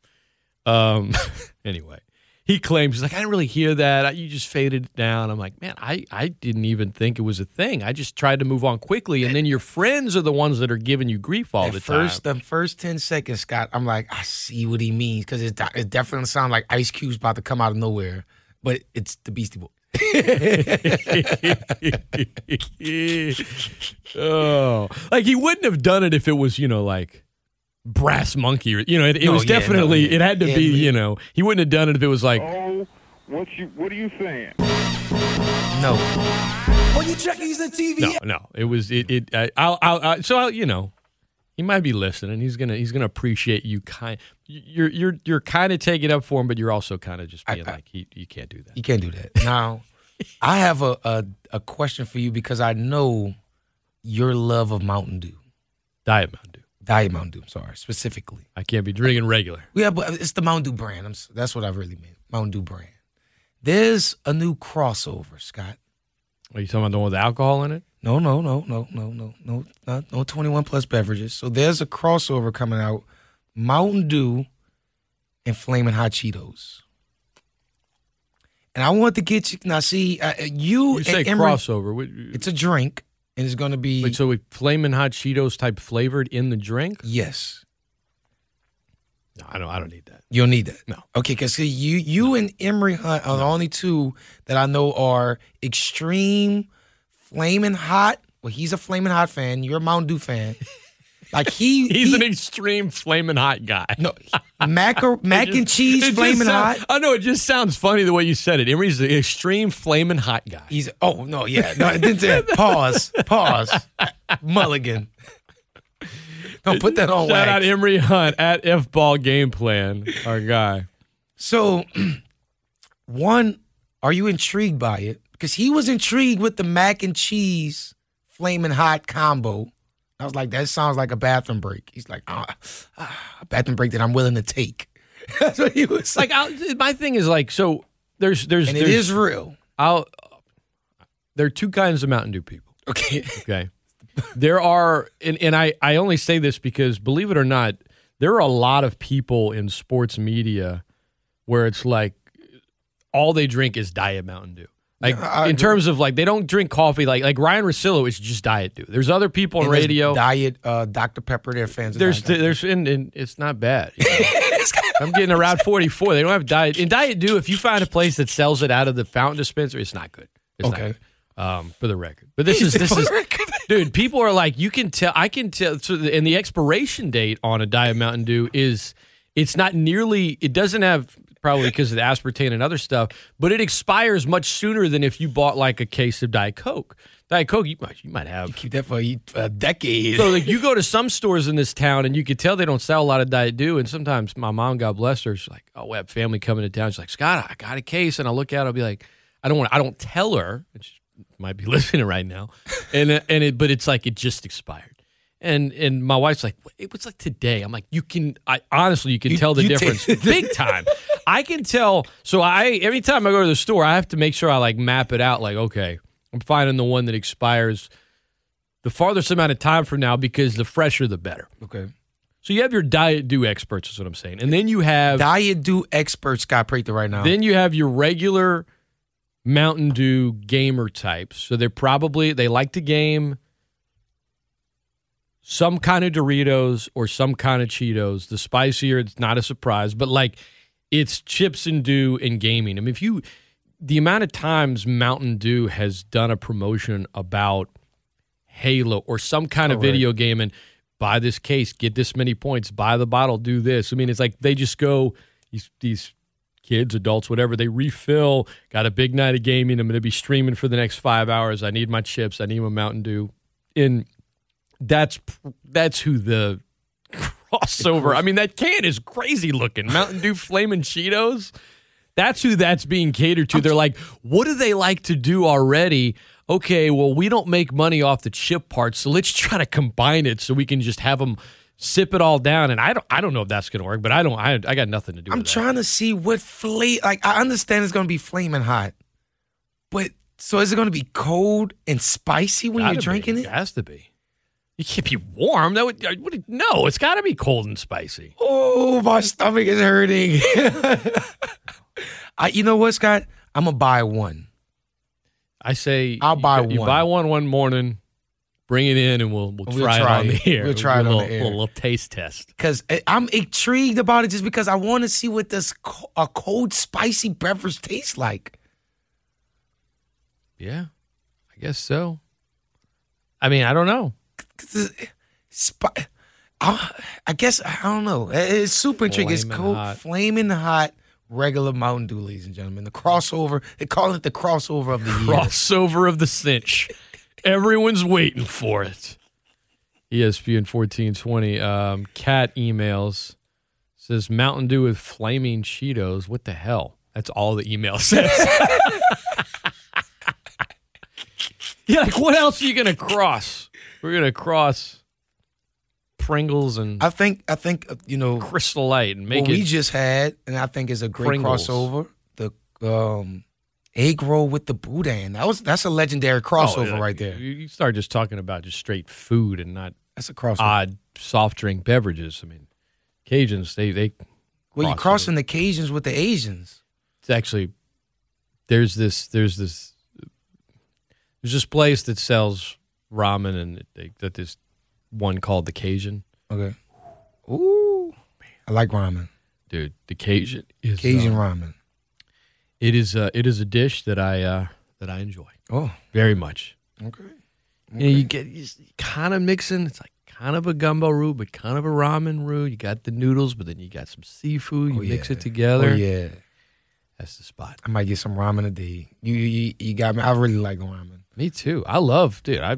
Um, <laughs> anyway, he claims he's like I didn't really hear that. I, you just faded it down. I'm like, man, I I didn't even think it was a thing. I just tried to move on quickly, and then your friends are the ones that are giving you grief all At the first, time. the first ten seconds, Scott, I'm like, I see what he means because it, it definitely sounds like Ice Cube's about to come out of nowhere, but it's the Beastie Boys. <laughs> oh, like he wouldn't have done it if it was, you know, like brass monkey you know, it, it No, was yeah, no, definitely yeah. it had to Yeah, be, yeah. you know, he wouldn't have done it if it was like Oh, what you what are you saying? No, All you trekkies and TV. no, no. It was it. it I, I'll, I'll, i so I'll, you know, he might be listening. He's gonna he's gonna appreciate you. Kind, you're you're you're kind of taking up for him, but you're also kind of just being I- like, he, you can't do that. you can't do that. Now, <laughs> I have a, a a question for you because I know your love of Mountain Dew, Diet Mountain Dew. Diet Mountain Dew. I'm sorry, specifically. I can't be drinking regular. Yeah, but it's the Mountain Dew brand. I'm, that's what I really meant. Mountain Dew brand. There's a new crossover, Scott. Are you talking about the one with alcohol in it? No, no, no, no, no, no, no, not, no 21 plus beverages. So there's a crossover coming out Mountain Dew and Flaming Hot Cheetos. And I want to get you, now see, uh, you, You and say Emery- crossover. It's a drink, and it's going to be, Wait, so with flaming hot Cheetos type flavored in the drink? yes, No, I don't. I don't need that. you'll need that. No. Okay, because you, you and Emery Hunt are the only two that I know are extreme flaming hot. Well, he's a flaming hot fan. You're a Mountain Dew fan. <laughs> Like he, <laughs> He's he- an extreme flaming hot guy. No, mac or, <laughs> mac and cheese flaming sound- hot. I know it just sounds funny the way you said it. Emery's the extreme flaming hot guy. He's oh no yeah no it didn't say <laughs> pause pause Mulligan. Don't put that on Shout wax. out Emery Hunt at F Ball Game Plan, our guy. So, <clears throat> one, are you intrigued by it? Because he was intrigued with the mac and cheese flaming hot combo. I was like, that sounds like a bathroom break. He's like, ah, ah, a bathroom break that I'm willing to take. <laughs> That's what he was Like, I'll, my thing is like, so there's there's and it there's, is real. I'll, there are two kinds of Mountain Dew people. Okay. Okay. there are, and, and I, I only say this because believe it or not, there are a lot of people in sports media where it's like all they drink is Diet Mountain Dew. Like in terms of like they don't drink coffee. Like like Ryan Rosillo is just Diet Dew. There's other people on radio. Diet uh, Dr. Pepper, they're fans of There's Diet there's and, and it's not bad. <laughs> I'm getting around 44. They don't have diet. In Diet Dew, if you find a place that sells it out of the fountain dispenser, it's not good. It's not Okay. good. Um, for the record, but this <laughs> is this is <laughs> dude. People are like, you can tell. I can tell. So, the, and the expiration date on a Diet Mountain Dew is it's not nearly. It doesn't have probably because of the aspartame and other stuff, but it expires much sooner than if you bought like a case of Diet Coke. Diet Coke, you might you might have Keep that for a a decade. so like you go to some stores in this town and you could tell they don't sell a lot of Diet Dew. And sometimes my mom, God bless her, she's like, "Oh, we have family coming to town." She's like, "Scott, I got a case," and I look at, it, I'll be like, "I don't want, I don't tell her." And she might be <laughs> listening right now, and uh, and it, but it's like it just expired. And and my wife's like, it was like today. I'm like, you can, I honestly, you can You- tell the difference take- <laughs> big time. I can tell. So I every time I go to the store, I have to make sure I like map it out. Like, okay, I'm finding the one that expires the farthest amount of time from now because the fresher the better. okay. So you have your diet do experts, is what I'm saying, and then you have Diet do expert Scott Prather right now. then you have your regular Mountain Dew gamer types. So they're probably they like to game some kind of Doritos or some kind of Cheetos. The spicier, it's not a surprise, but like it's chips and dew and gaming. I mean, if you the amount of times Mountain Dew has done a promotion about Halo or some kind of oh, Correct. video game and buy this case, get this many points, buy the bottle, do this. I mean, it's like they just go these these kids, adults, whatever, they refill, got a big night of gaming. I'm going to be streaming for the next 5 hours. I need my chips, I need my Mountain Dew. And that's that's who the crossover. I mean, that can is crazy looking. Mountain Dew Flamin' Cheetos. That's who that's being catered to. They're like, what do they like to do already? Okay, well, we don't make money off the chip parts, so let's try to combine it so we can just have them sip it all down. And I don't, I don't know if that's going to work, but I don't, I, I got nothing to do. I'm with that. trying to see what flavor. Like I understand it's going to be flaming hot, but so is it going to be cold and spicy when Gotta you're be. drinking It it? has to be. You can't be warm. That would, uh, would no. It's got to be cold and spicy. Oh, my stomach is hurting. <laughs> I, you know what, Scott? I'm gonna buy one. I say I'll you- buy you, one. buy one one morning, bring it in, and we'll we'll, We'll try, try it on it. the air. We'll try it do a on little, the air. Little, little taste test. because eh, I'm intrigued about it just because I want to see what this co- a cold spicy beverage tastes like. Yeah, I guess so. I mean, I don't know. I, guess I don't know. It's super intriguing. It's Flaming cold, hot. flaming hot, regular Mountain Dew, ladies and gentlemen. The crossover. They call it the crossover of the year. Crossover of the cinch. Everyone's waiting for it. ESPN fourteen twenty. Um, cat emails says Mountain Dew with flaming Cheetos. What the hell? That's all the email <laughs> says. <laughs> yeah, like what else are you gonna cross? We're gonna cross Pringles and I think. I think uh, you know Crystal Light and make what it we just had, and I think is a great Pringles. crossover. The um, egg roll with the boudin. That was that's a legendary crossover Oh, yeah. right there. You, you start just talking about just straight food and not That's a crossover. odd soft drink beverages. I mean, Cajuns they they well, you're crossing the Cajuns with the Asians. it's actually there's this there's this there's this place that sells ramen and they got this one called the Cajun. Okay. Ooh, I like ramen. Dude, the Cajun is Cajun uh, ramen. It is uh, it is a dish that I uh, that I enjoy Oh, very much. okay. You know, you get you kind of mixing. It's like kind of a gumbo roux, but kind of a ramen roux. You got the noodles, but then you got some seafood. You Oh, mix yeah. it together. Oh yeah. That's the spot. I might get some ramen a day. You you, you got me. I really like ramen. Me too. I love, dude. I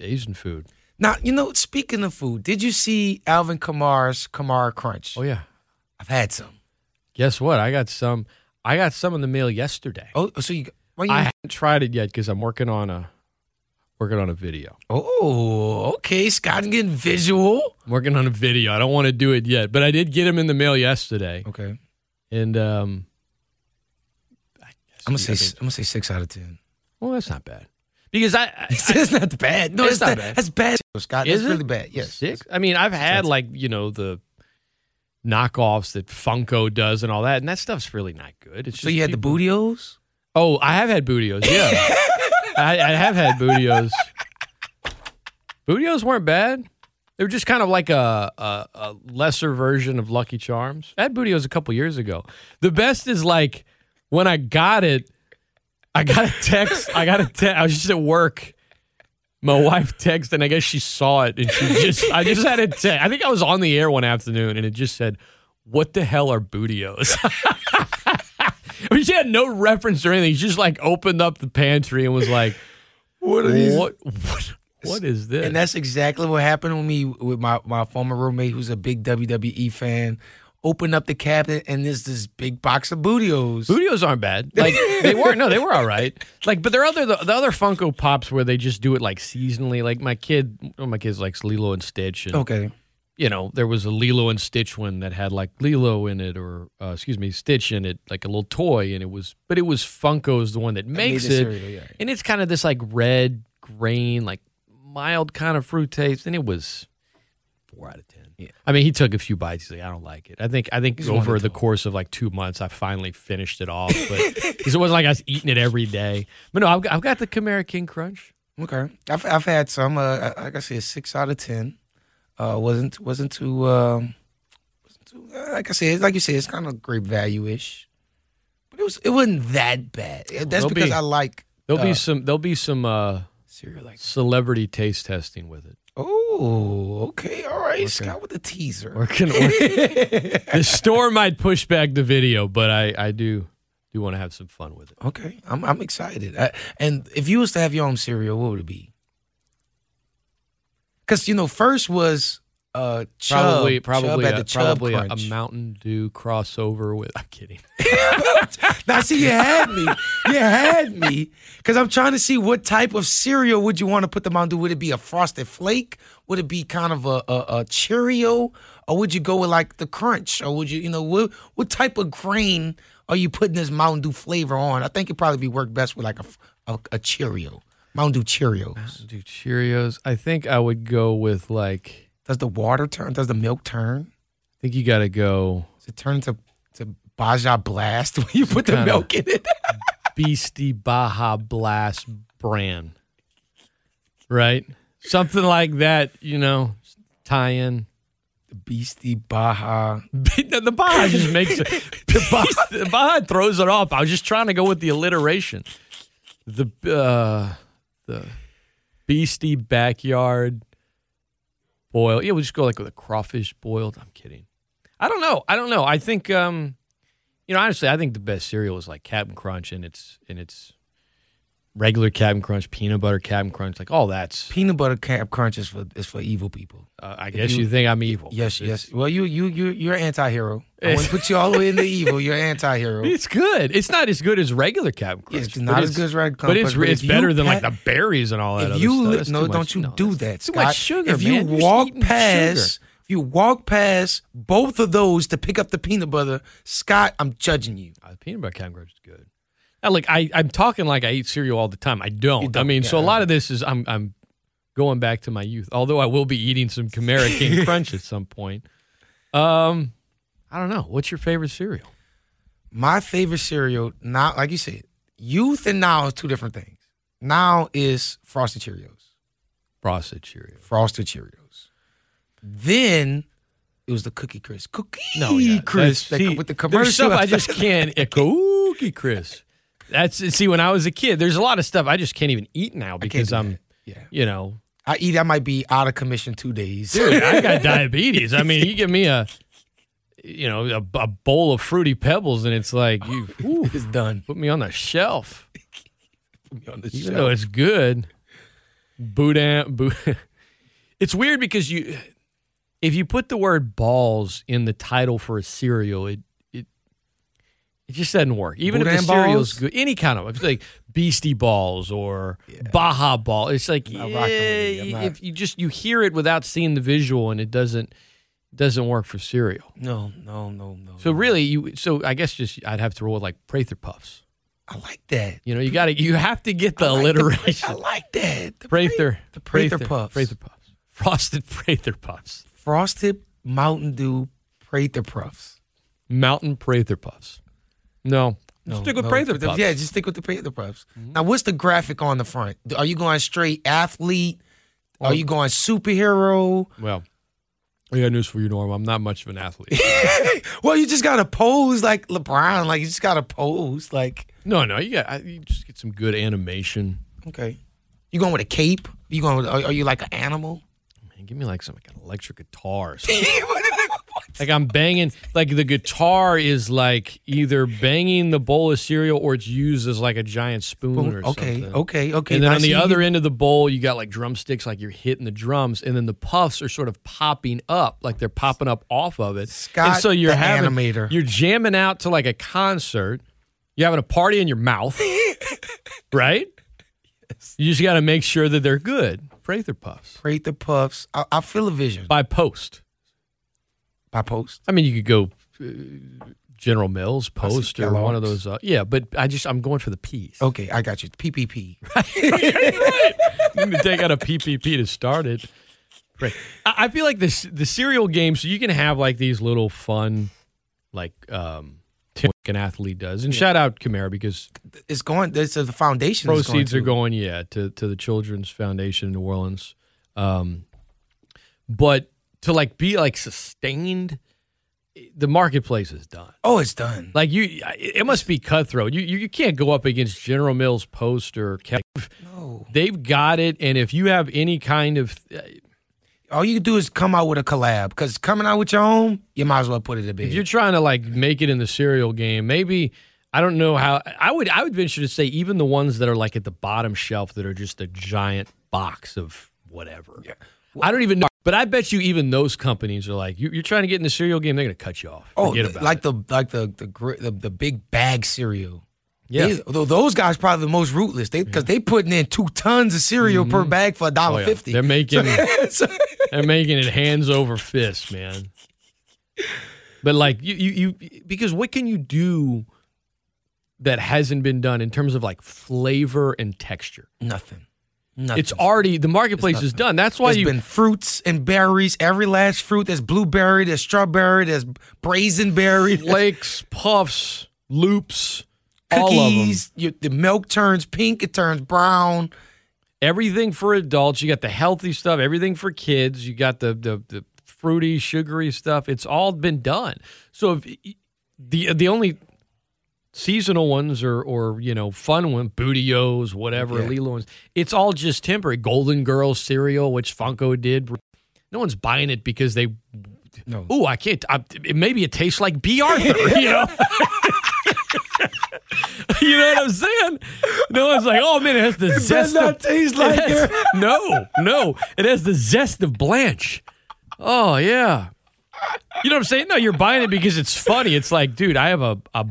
Asian food. Now you know. Speaking of food, did you see Alvin Kamara's Kamar Crunch? Oh yeah. I've had some. Guess what? I got some. I got some in the mail yesterday. Oh, so you? Why you I haven't tried it yet because I'm working on a working on a video. oh, okay. Scott getting visual. I'm working on a video. I don't want to do it yet, but I did get them in the mail yesterday, Okay. and um, I'm gonna say I'm gonna say six out of ten. Well, that's not bad. Because I, I, <laughs> it's not bad. No, It's it's, not bad. That's bad, Scott. Is that's it? really bad. Yes. six. I mean, I've had like you know the knockoffs that Funko does and all that, and that stuff's really not good. It's So you had the people- bootios? Oh, I have had bootios. Yeah, <laughs> I, I have had bootios. Bootios weren't bad. They were just kind of like a, a, a lesser version of Lucky Charms. I had bootios a couple years ago. The best is like when I got it, I got a text. I got a text. I was just at work. My wife texted, and I guess she saw it, and she just. I just had a text. I think I was on the air one afternoon, and it just said, "What the hell are bootios?" I mean, she had no reference or anything. She just like opened up the pantry and was like, What are these? "What? What? What is this?" And that's exactly what happened with me with my, my former roommate who's a big WWE fan. Opened up the cabinet and there's this big box of bootios. Bootios aren't bad. Like they weren't. No, they were all right. Like, but there are other the, the other Funko Pops where they just do it like seasonally. Like my kid, one of my kids likes Lilo and Stitch, and Okay. you know there was a Lilo and Stitch one that had like Lilo in it, or uh, excuse me, Stitch in it, like a little toy, and it was, but it was Funko's the one that makes it, cereal, yeah. and it's kind of this like red grain, like mild kind of fruit taste, and it was four out of ten. Yeah. I mean, he took a few bites. He's like, I don't like it. I think I think He's over the course of like two months, I finally finished it off. But <laughs> because it wasn't like I was eating it every day. But no, I've got, I've got the Kamara King Crunch. Okay. I've I've had some. Uh, like I said, six out of ten. Uh, wasn't wasn't too. Um, wasn't too uh, like I said, like you said, it's kind of great value ish. But it was it wasn't that bad. That's There'll because be- I like There'll uh, be some there'll be some uh, cereal like. celebrity taste testing with it. Oh, okay, all right. Scott with the teaser. We're <laughs> <laughs> the store might push back the video, but I I do do want to have some fun with it. Okay, I'm I'm excited. I, and if you was to have your own cereal, what would it be? Because you know, first was uh Chubb, Probably probably a, probably a, a Mountain Dew crossover with. I'm kidding. <laughs> Now, see, you had me. You had me. Because I'm trying to see what type of cereal would you want to put the Mountain Dew? Would it be a Frosted Flake? Would it be kind of a, a, a Cheerio? Or would you go with like the Crunch? Or would you, you know, what, what type of grain are you putting this Mountain Dew flavor on? I think it'd probably be work best with like a, a, a Cheerio. Mountain Dew Cheerios. Do Cheerios. I think I would go with like. Does the water turn? Does the milk turn? I think you got to go Does it turn to, to Baja Blast <laughs> when you put the milk in it? <laughs> Beastie Baja Blast brand, right? Something like that. You know, tie in. The Beastie Baja. <laughs> the Baja just makes it. The Baja, the Baja throws it off. I was just trying to go with the alliteration. The uh, the Beastie backyard boil. Yeah, we'll just go like with a crawfish boiled. I'm kidding. I don't know. I don't know. I think um, you know, honestly, I think the best cereal is like Captain Crunch and it's and it's regular Captain Crunch, peanut butter Captain Crunch, like all that's. Peanut butter cap crunch is for is for evil people. Uh, I guess you- you, think I'm evil. Yes, It's- yes. Well, you you you you're an anti-hero. I wouldn't put you all the way into evil. You're an anti-hero. <laughs> It's good. It's not as good as regular Captain Crunch. It's not as good as regular But Crunch, it's but it's better than like the berries and all that. If other you stuff. li- That's no, too don't you no, do that, Too Scott. much sugar, If man. you walk past, sugar. if you walk past both of those to pick up the peanut butter, Scott, I'm judging you. Uh, peanut butter Captain Crunch is good. I like I I'm talking like I eat cereal all the time. I don't. Don't, I mean, so a lot of this is I'm I'm going back to my youth. Although I will be eating some Kamara King <laughs> Crunch at some point. Um, I don't know. What's your favorite cereal? My favorite cereal, now, like you said, youth and now is two different things. Now is Frosted Cheerios. Frosted Cheerios. Frosted Cheerios. Then it was the Cookie Crisp. Cookie No, yeah, Crisp see, with the commercial. stuff I just can't. <laughs> Cookie crisp. That's see. When I was a kid, there's a lot of stuff I just can't even eat now because I'm, that. Yeah. you know, I eat. I might be out of commission two days. dude, I got <laughs> diabetes. I mean, you give me a, you know, a, a bowl of fruity pebbles, and it's like you whew, <laughs> it's done. put me on the shelf. <laughs> Put me on the Even shelf. though it's good, boudin. Bou- it's weird because you, if you put the word balls in the title for a cereal, it it just doesn't work. Even if Boudin the cereal's balls? good, any kind of like Beastie Balls or Baja Ball. It's like yeah, rocking with it. I'm not- if you just you hear it without seeing the visual, and it doesn't doesn't work for cereal. no, no, no, no. So no. really, you so I guess just I'd have to roll with like Prather Puffs. I like that. You know, you got to you have to get the I like the- alliteration. I like that. The Prather, the Prather Puffs. Prather Puffs, frosted <laughs> Prather Puffs, Frosted Mountain Dew Prather Puffs. mountain Prather Puffs. No, No, stick with no, Prather the- Puffs. Yeah, just stick with the Prather Puffs. Mm-hmm. Now, what's the graphic on the front? Are you going straight athlete? Are you going superhero? Well, I got news for you, Norm. I'm not much of an athlete. <laughs> well, you just gotta pose like LeBron. Like you just gotta pose. Like no, no, you got you just get some good animation. okay, you going with a cape? You going? With, are, are you like an animal? Man, give me like some like an electric guitar. Or <laughs> something. Like I'm banging. Like the guitar is like either banging the bowl of cereal or it's used as like a giant spoon or okay, something. okay, okay. Okay. And then Now, on the other you- end of the bowl, you got like drumsticks, like you're hitting the drums, and then the puffs are sort of popping up, like they're popping up off of it. Scott, and so you're having, animator. you're jamming out to like a concert. You're having a party in your mouth, <laughs> right? Yes. You just got to make sure that they're good. Prather Puffs Prather Puffs. I, I feel a vision by Post. By post. I mean, you could go uh, General Mills, Post, or one of those. Uh, yeah, but I just I'm going for the P's. Okay, I got you. PPP. <laughs> you can take out a PPP to start it. Right. I I feel like this the cereal game, so you can have like these little fun, like um, Tim an athlete does. And shout out Kamara because It's going. This is the foundation. is proceeds going are going, yeah, to to the Children's Foundation in New Orleans. Um, but to like be like sustained, the marketplace is done. Oh, it's done. Like you, it must be cutthroat. You you, you can't go up against General Mills Post or Ke- No. they've got it. And if you have any kind of uh, All you can do is come out with a collab. Because coming out with your own, you might as well put it a bit. If you're trying to like make it in the cereal game, maybe I don't know how I would I would venture to say even the ones that are like at the bottom shelf that are just a giant box of whatever. Yeah, I don't even know. But I bet you even those companies are like, you, you're trying to get in the cereal game, they're going to cut you off. Oh, like it. the like the the the, the big bag cereal. yeah. They- though those guys probably the most rootless. They because they putting in two tons of cereal per mm-hmm. bag for a Oh, dollar yeah. fifty. They're making <laughs> <laughs> they're making it hands over fist, man. But like you, you, you, because what can you do that hasn't been done in terms of like flavor and texture? nothing. Nothing. It's already the marketplace is done. That's why There's you been fruits and berries. Every last fruit. There's blueberry. There's strawberry. There's brazenberry. flakes, puffs, loops, all of them. Cookies. You, the milk turns pink. It turns brown. Everything for adults. You got the healthy stuff. Everything for kids. You got the the, the fruity, sugary stuff. It's all been done. So if the the only seasonal ones or or you know fun one, Bootios, whatever, Yeah. Lilo ones. It's all just temporary. Golden Girls cereal, which Funko did. No one's buying it because they. No. Oh, I can't. I, maybe it tastes like B. Arthur. <laughs> You know. <laughs> you know what I'm saying? No one's like, oh man, it has the better zest. not of, taste <laughs> it like has- No, no, it has the zest of Blanche. Oh yeah. You know what I'm saying? No, you're buying it because it's funny. It's like, dude, I have a, a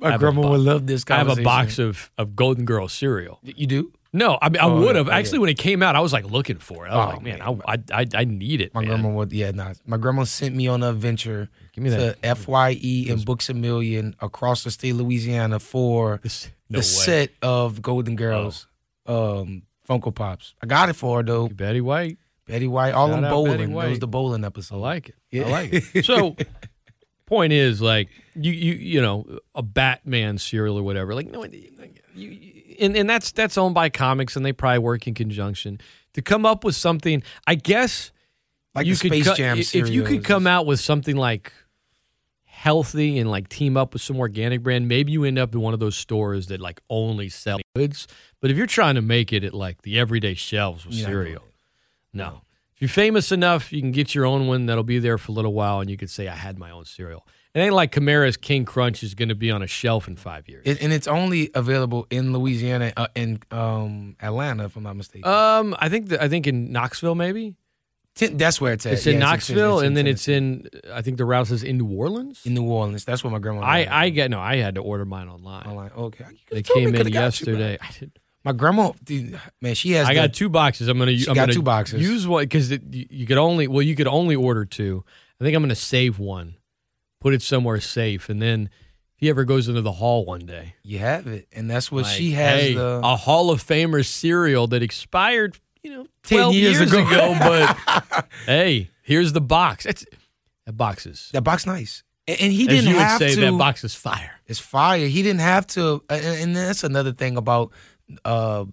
My grandma bo- would love this. I have a box of, of Golden Girl cereal. You do? No, I mean I Oh, would have okay. actually when it came out. I was like looking for it. I was Oh, like, man, man. I, I I need it. My man. grandma would. Yeah, nah. My grandma sent me on an adventure Give me to that. Fye and Books a Million across the state of Louisiana for This- <laughs> No the way. set of Golden Girls um, Funko Pops. I got it for her though. Betty White. Betty White, all Shout them bowling. White. was the bowling episode. I like it. Yeah. I like it. So, <laughs> point is, like you, you, you know, a Batman cereal or whatever. Like, no, you, and and that's that's owned by comics, and they probably work in conjunction to come up with something. I guess Like you could Space co- Jam if you could come out with something like healthy and like team up with some organic brand, maybe you end up in one of those stores that like only sell goods. But if you're trying to make it at like the everyday shelves with not cereal, no. If you're famous enough, you can get your own one that'll be there for a little while, and you could say, "I had my own cereal." It ain't like Kamara's King Crunch is going to be on a shelf in five years. It- and it's only available in Louisiana uh, in um, Atlanta, if I'm not mistaken. um, I think the, I think in Knoxville, maybe Ten- that's where it's at. it's in Yeah, Knoxville, and then it's in I think the route says in New Orleans. in New Orleans. That's where my grandma. I I get no, I had to order mine online. I'm okay. They could've told me, came in could've you, yesterday. I did. My grandma, dude, man, she has. I the- got two boxes. I'm gonna. She I'm got gonna two boxes. Use one because you, you could only. Well, you could only order two. I think I'm gonna save one, put it somewhere safe, and then if he ever goes into the hall one day, You have it, and that's what like, she has. hey, the, a Hall of Famer cereal that expired, you know, 10 12 years years, ago. ago. but <laughs> hey, here's the box. It's that box is. that box nice, and, he didn't you would have say, to. that box is fire. It's fire. He didn't have to, and, and that's another thing about uh,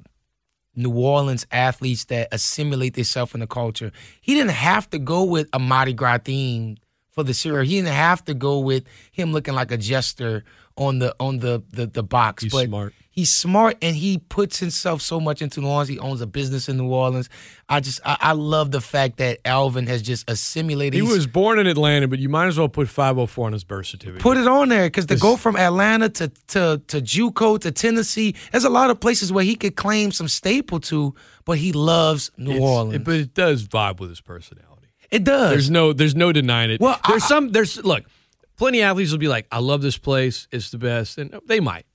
New Orleans athletes that assimilate themselves in the culture. He didn't have to go with a Mardi Gras theme for the cereal. He didn't have to go with him looking like a jester on the on the the, the box. He's but smart. He's smart, and he puts himself so much into New Orleans. He owns a business in New Orleans. I just I, I love the fact that Alvin has just assimilated. He He's- was born in Atlanta, but you might as well put 504 on his birth certificate. Put it on there because to go from Atlanta to to to JUCO to Tennessee, there's a lot of places where he could claim some staple to, but he loves New Orleans. it- but it does vibe with his personality. it does. There's no there's no denying it. Well, there's I- some there's look, plenty of athletes will be like, I love this place, it's the best, and they might.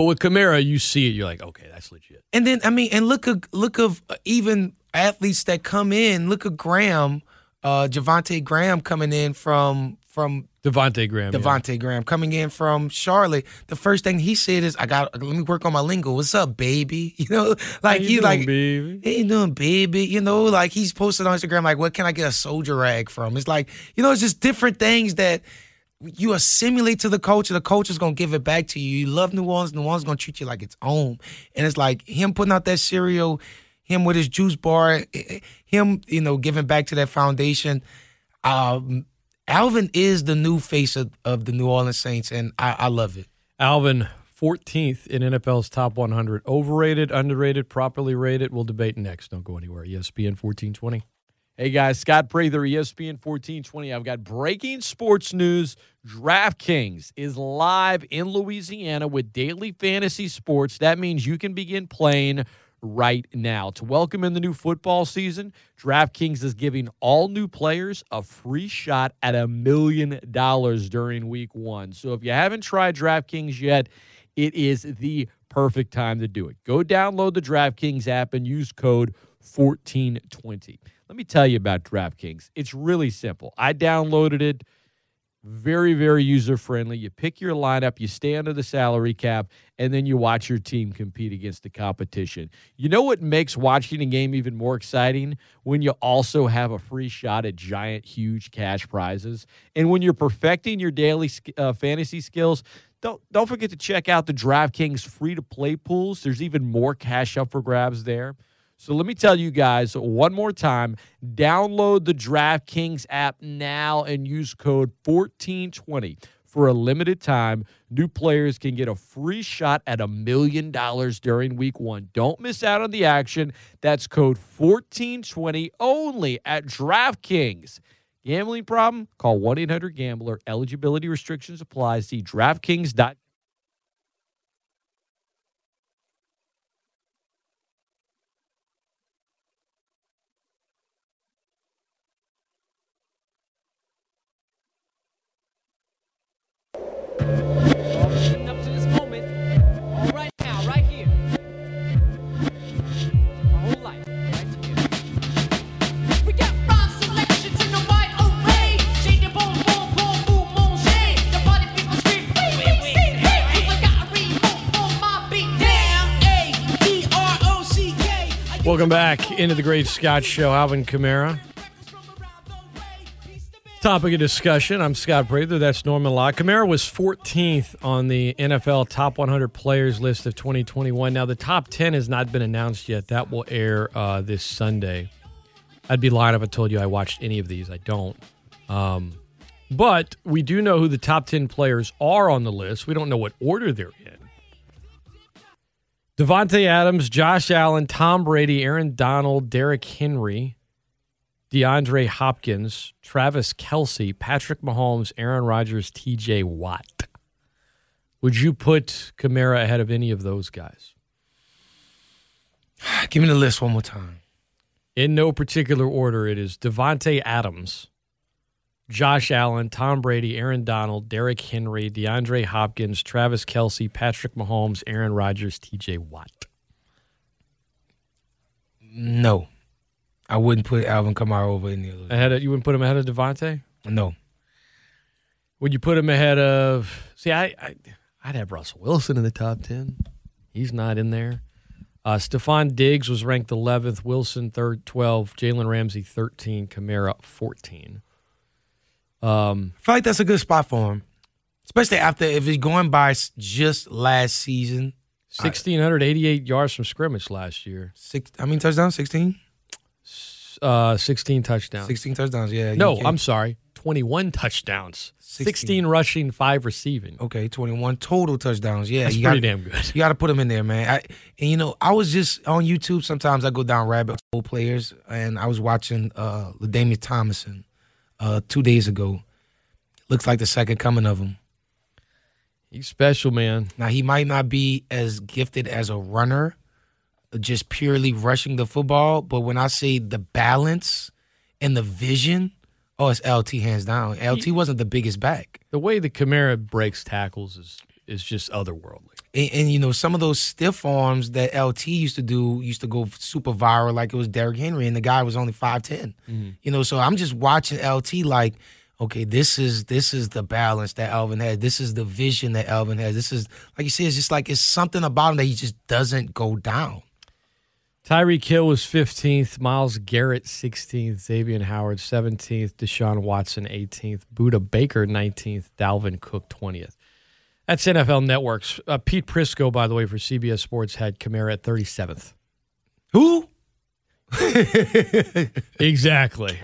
But with Kamara, you see it, you're like, okay, that's legit. and then I mean, and look of look of uh, even athletes that come in. Look at Graham, uh, Javante Graham coming in from from Devonte Graham. yeah. Devonte Graham coming in from Charlotte. The first thing he said is, "I got let me work on my lingo. What's up, baby? <laughs> You know, like you he's doing, like, baby? Hey, you doing, baby? You know, like he's posted on Instagram, like, what can I get a soldier rag from? It's like, you know, it's just different things that you assimilate to the culture. The culture's gonna give it back to you. You love New Orleans. New Orleans gonna treat you like it's home. And it's like him putting out that cereal, him with his juice bar, eh, him, you know, giving back to that foundation. Um, Alvin is the new face of, of the New Orleans Saints, and I, I love it. Alvin, 14th in NFL's top 100. Overrated, underrated, properly rated. We'll debate next. Don't go anywhere. ESPN 1420. Hey guys, Scott Prather, ESPN 1420. I've got breaking sports news. DraftKings is live in Louisiana with daily fantasy sports. That means you can begin playing right now. To welcome in the new football season, DraftKings is giving all new players a free shot at a million dollars during week one. So if you haven't tried DraftKings yet, it is the perfect time to do it. Go download the DraftKings app and use code 1420. Let me tell you about DraftKings. It's really simple. I downloaded it. Very, very user friendly. You pick your lineup, you stay under the salary cap, and then you watch your team compete against the competition. You know what makes watching a game even more exciting? When you also have a free shot at giant, huge cash prizes. And when you're perfecting your daily uh, fantasy skills, don't, don't forget to check out the DraftKings free to play pools. There's even more cash up for grabs there. So let me tell you guys one more time download the DraftKings app now and use code 1420. For a limited time, new players can get a free shot at a million dollars during week one. Don't miss out on the action. That's code 1420 only at DraftKings. Gambling problem? Call 1 800 Gambler. Eligibility restrictions apply. See DraftKings.com. Welcome back into the Great Scott Show. Alvin Kamara. Topic of discussion. I'm Scott Prather. That's Norman Locke. Kamara was 14th on the NFL Top 100 Players list of 2021. Now, the top 10 has not been announced yet. That will air uh, this Sunday. I'd be lying if I told you I watched any of these. I don't. Um, but we do know who the top 10 players are on the list. We don't know what order they're in. Davante Adams, Josh Allen, Tom Brady, Aaron Donald, Derrick Henry, DeAndre Hopkins, Travis Kelce, Patrick Mahomes, Aaron Rodgers, TJ Watt. Would you put Kamara ahead of any of those guys? <sighs> Give me the list one more time. In no particular order, it is Davante Adams, Josh Allen, Tom Brady, Aaron Donald, Derrick Henry, DeAndre Hopkins, Travis Kelce, Patrick Mahomes, Aaron Rodgers, TJ Watt. No, I wouldn't put Alvin Kamara over any of those. Ahead of, you wouldn't put him ahead of Davante? No, Would you put him ahead of? See, I, I I'd have Russell Wilson in the top ten. He's not in there. Uh, Stefon Diggs was ranked 11th. Wilson third, 12. Jalen Ramsey 13. Kamara 14. Um, I feel like that's a good spot for him, especially after if he's going by just last season. 1688 yards from scrimmage last year. Six, how many touchdowns? 16? Uh, 16 touchdowns. 16 touchdowns, yeah. no, I'm sorry. 21 touchdowns. 16. 16 rushing, five receiving. Okay, 21 total touchdowns. Yeah, That's you pretty got, damn good. You got to put him in there, man. I, and you know, I was just on YouTube. Sometimes I go down rabbit hole players, and I was watching uh LaDainian Tomlinson uh two days ago. Looks like the second coming of him. He's special, man. Now he might not be as gifted as a runner, just purely rushing the football. But when I say the balance and the vision, oh, it's LT hands down. LT wasn't the biggest back. The way the Kamara breaks tackles is is just otherworldly. And, and you know, some of those stiff arms that LT used to do used to go super viral, like it was Derrick Henry, and the guy was only five mm-hmm. You know, so I'm just watching LT like, okay, this is this is the balance that Alvin has. This is the vision that Alvin has. This is like you see, it's just like it's something about him that he just doesn't go down. Tyreek Hill was 15th, Myles Garrett 16th, Xavier Howard 17th, Deshaun Watson 18th, Budda Baker 19th, Dalvin Cook 20th. That's NFL Networks. Uh, Pete Prisco, by the way, for CBS Sports had Kamara at 37th. Who? <laughs> Exactly.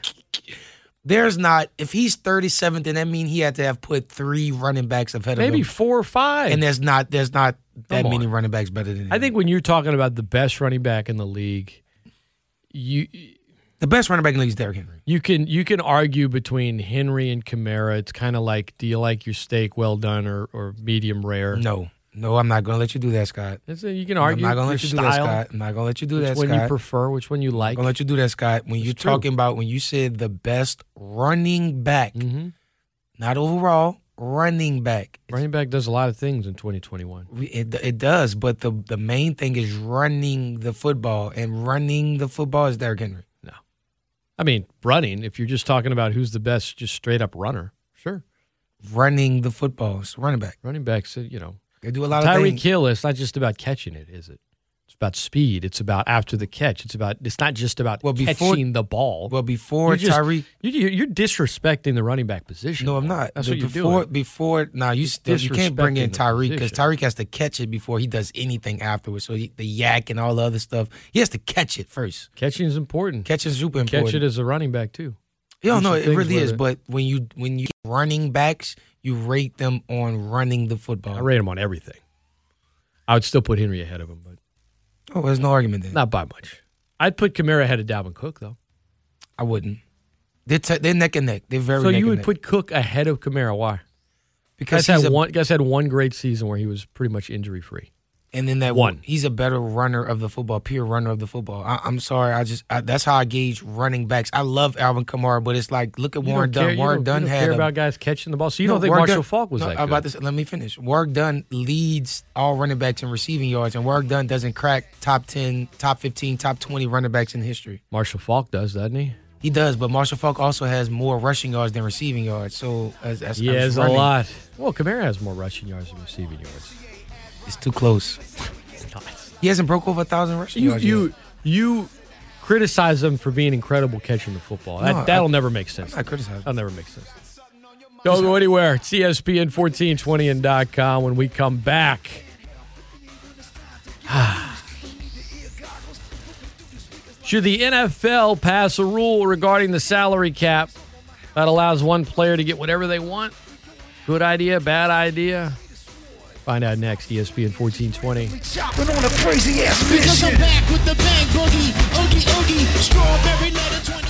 There's not if he's 37th, then that mean he had to have put three running backs ahead Maybe of him. Maybe four or five. And there's not there's not that Come many on. running backs better than him. I think when you're talking about the best running back in the league, you the best running back in the league is Derrick Henry. you can you can argue between Henry and Kamara. It's kind of like, do you like your steak well done or, or medium rare? No, no, I'm not gonna let you do that, Scott. It's a- you can argue. I'm not gonna let you do that, Scott. I'm not gonna let you do which that, one Scott. you prefer, which one you like? I'm gonna let you do that, Scott. When you're true. talking about when you said the best running back, Mhm. not overall, running back. Running back does a lot of things in 2021. It, it does, but the the main thing is running the football, and running the football is Derrick Henry. I mean running. If you're just talking about who's the best, just straight up runner, sure. Running the football, it's running back. Running backs, uh, you know, They do a lot of Tyreek things. Hill. It's not just about catching it, is it? About speed. It's about after the catch. It's about. It's not just about Well, before- catching the ball. Well, before You're just- Tyreek, You, you- you're disrespecting the running back position. no, I'm not. That's The- what you're before, doing. Before, now you still you can't bring in Tyreek because. Tyreek has to catch it before he does anything afterwards. So he, the YAC and all the other stuff, he has to catch it first. Catching is important. Catch is super important. Catch it as a running back too. Yeah, no, it really is. it. But when you when you running backs, you rate them on running the football. I rate him on everything. I would still put Henry ahead of him, oh, there's no argument there. not by much. I'd put Kamara ahead of Dalvin Cook though. I wouldn't. They're, t- they're neck and neck. They're very. so neck you would put Cook ahead of Kamara? Why? because Guys he's had a, one. Guys had one great season where he was pretty much injury free. And then that one. He's a better runner of the football, pure runner of the football. I, I'm sorry, I just I, that's how I gauge running backs. I love Alvin Kamara, but it's like look at You Warrick Dunn. Warrick Dunn you don't had care about guys catching the ball. So you No, don't think Warrick Marshall Dunn- Faulk was no, that I'm about good? to let me finish. Warrick Dunn leads all running backs in receiving yards, and Warrick Dunn doesn't crack top ten, top fifteen, top twenty running backs in history. Marshall Faulk does, doesn't he? He does, but Marshall Faulk also has more rushing yards than receiving yards. So as, as He as has a lot. Well, Kamara has more rushing yards than receiving yards. It's too close. He hasn't broke over a thousand rushing You yards. you yet. you criticize them for being incredible catching the football. That, No, I- that'll never make sense. I criticize. That'll never make sense. Don't go anywhere. It's ESPN 1420 and dot com when we come back. <sighs> Should the NFL pass a rule regarding the salary cap that allows one player to get whatever they want? Good idea, bad idea? Find out next, ESPN 1420. Chopping on a crazy ass Because I'm back with the bang boogie, oogie oogie, strawberry letter 23.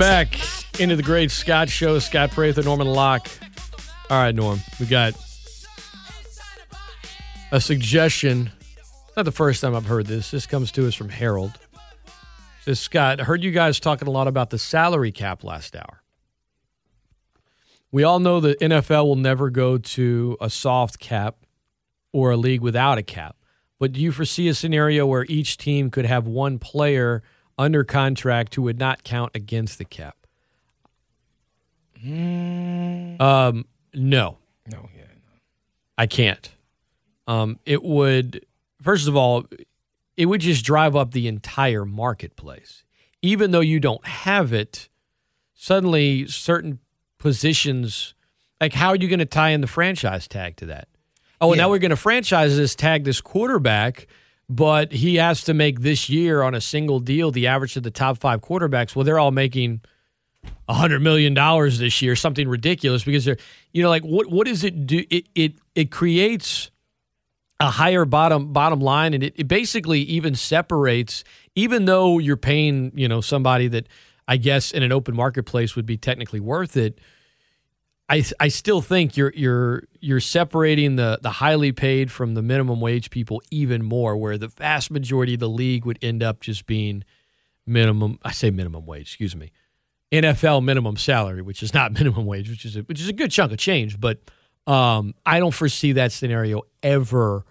Back into the Great Scott Show. Scott Prather, Norman Locke. All right, Norm, we got a suggestion. Not the first time I've heard this. This comes to us from Harold. Says Scott, I heard you guys talking a lot about the salary cap last hour. We all know the NFL will never go to a soft cap or a league without a cap. But do you foresee a scenario where each team could have one player under contract who would not count against the cap? Um, no. No, yeah. I can't. Um, it would, first of all, it would just drive up the entire marketplace. Even though you don't have it, suddenly certain positions, like how are you going to tie in the franchise tag to that? Oh, and Yeah. now we're going to franchise this tag this quarterback, but he has to make this year on a single deal the average of the top five quarterbacks. Well, they're all making a hundred million dollars this year, something ridiculous because they're, you know, like what what does it do? It it it creates a higher bottom bottom line, and it, it basically even separates. Even though you're paying, you know, somebody that I guess in an open marketplace would be technically worth it. I, I still think you're you're you're separating the the highly paid from the minimum wage people even more, where the vast majority of the league would end up just being minimum. I say minimum wage, excuse me, NFL minimum salary, which is not <laughs> minimum wage, which is a, which is a good chunk of change. But um, I don't foresee that scenario ever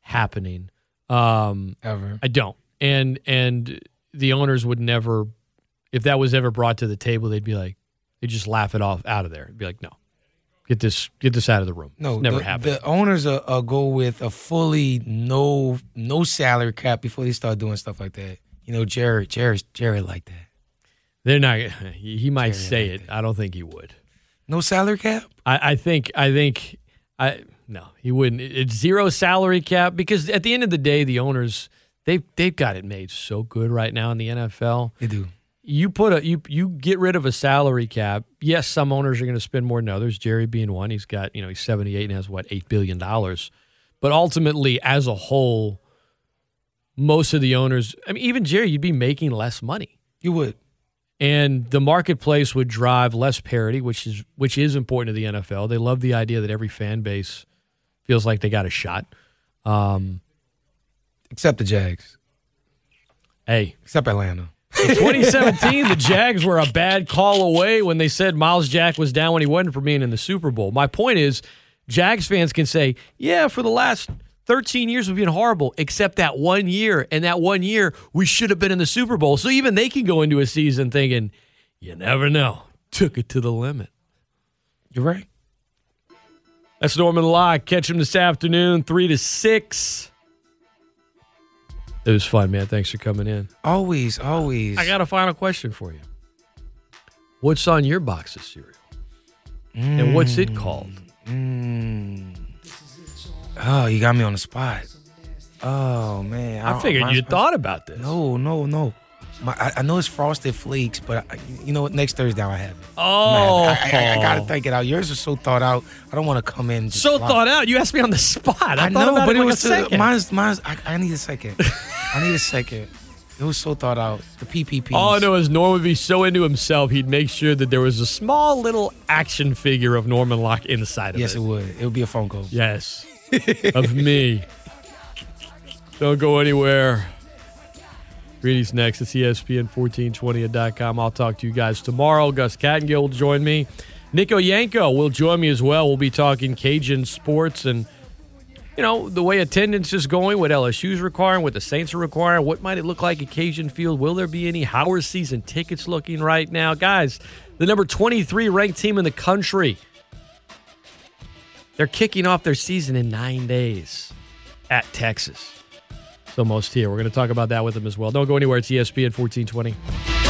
happening. Um, Ever. I don't, and and the owners would never, if that was ever brought to the table, they'd be like, they'd just laugh it off out of there. It'd be like, no, get this get this out of the room. No, It's never the, happened. The owners uh, uh, go with a fully no no salary cap before they start doing stuff like that. You know, Jared, Jared, Jared like that. They're not. He might Jerry say like it. that. I don't think he would. No salary cap. I, I think I think I no, he wouldn't. It's zero salary cap because at the end of the day, the owners they they've got it made so good right now in the NFL. They do. You put a you you get rid of a salary cap. Yes, some owners are going to spend more than others. Jerry being one, he's got you know he's seventy eight and has what eight billion dollars. But ultimately, as a whole, most of the owners, I mean, even Jerry, you'd be making less money You would. and the marketplace would drive less parity, which is which is important to the NFL. They love the idea that every fan base feels like they got a shot. Um, Except the Jags. hey, Except Atlanta. In <laughs> 2017, the Jags were a bad call away when they said Myles Jack was down when he wasn't for being in the Super Bowl. My point is, Jags fans can say, "Yeah, for the last 13 years we've been horrible, except that one year, and that one year we should have been in the Super Bowl." So even they can go into a season thinking, "You never know." Took it to the limit. You're right. That's Norman Locke. Catch him this afternoon, 3 to 6. It was fun, man. Thanks for coming in. Always, always. I got a final question for you. What's on your box of cereal? And what's it called? Mm. Oh, you got me on the spot. Oh man, I don't- figured mine's- you thought about this. No, no, no. My, I, I know it's frosted flakes, but I, you know what? Next Thursday I'll have it. Oh, Man, I, I, I gotta think it out. Yours is so thought out. I don't want to come in. so fly. thought out. You asked me on the spot. I, know, but it, it like was a second. mine's. Mine's. I, I need a second. I need a second. It was so thought out. The PPP. All I know is Norm would be so into himself, he'd make sure that there was a small little action figure of Norman Locke inside of Yes, it. Yes, it would. It would be a phone call. Yes. of me. Don't go anywhere. Greetings next. It's E ESPN1420.com. I'll talk to you guys tomorrow. Gus Cattingill will join me. Nico Yanko will join me as well. We'll be talking Cajun sports and, you know, the way attendance is going, what LSU's requiring, what the Saints are requiring. What might it look like at Cajun Field? Will there be any? How are season tickets looking right now? Guys, the number 23 ranked team in the country they're kicking off their season in nine days at Texas. So most here. We're going to talk about that with them as well. Don't go anywhere. It's ESPN 1420.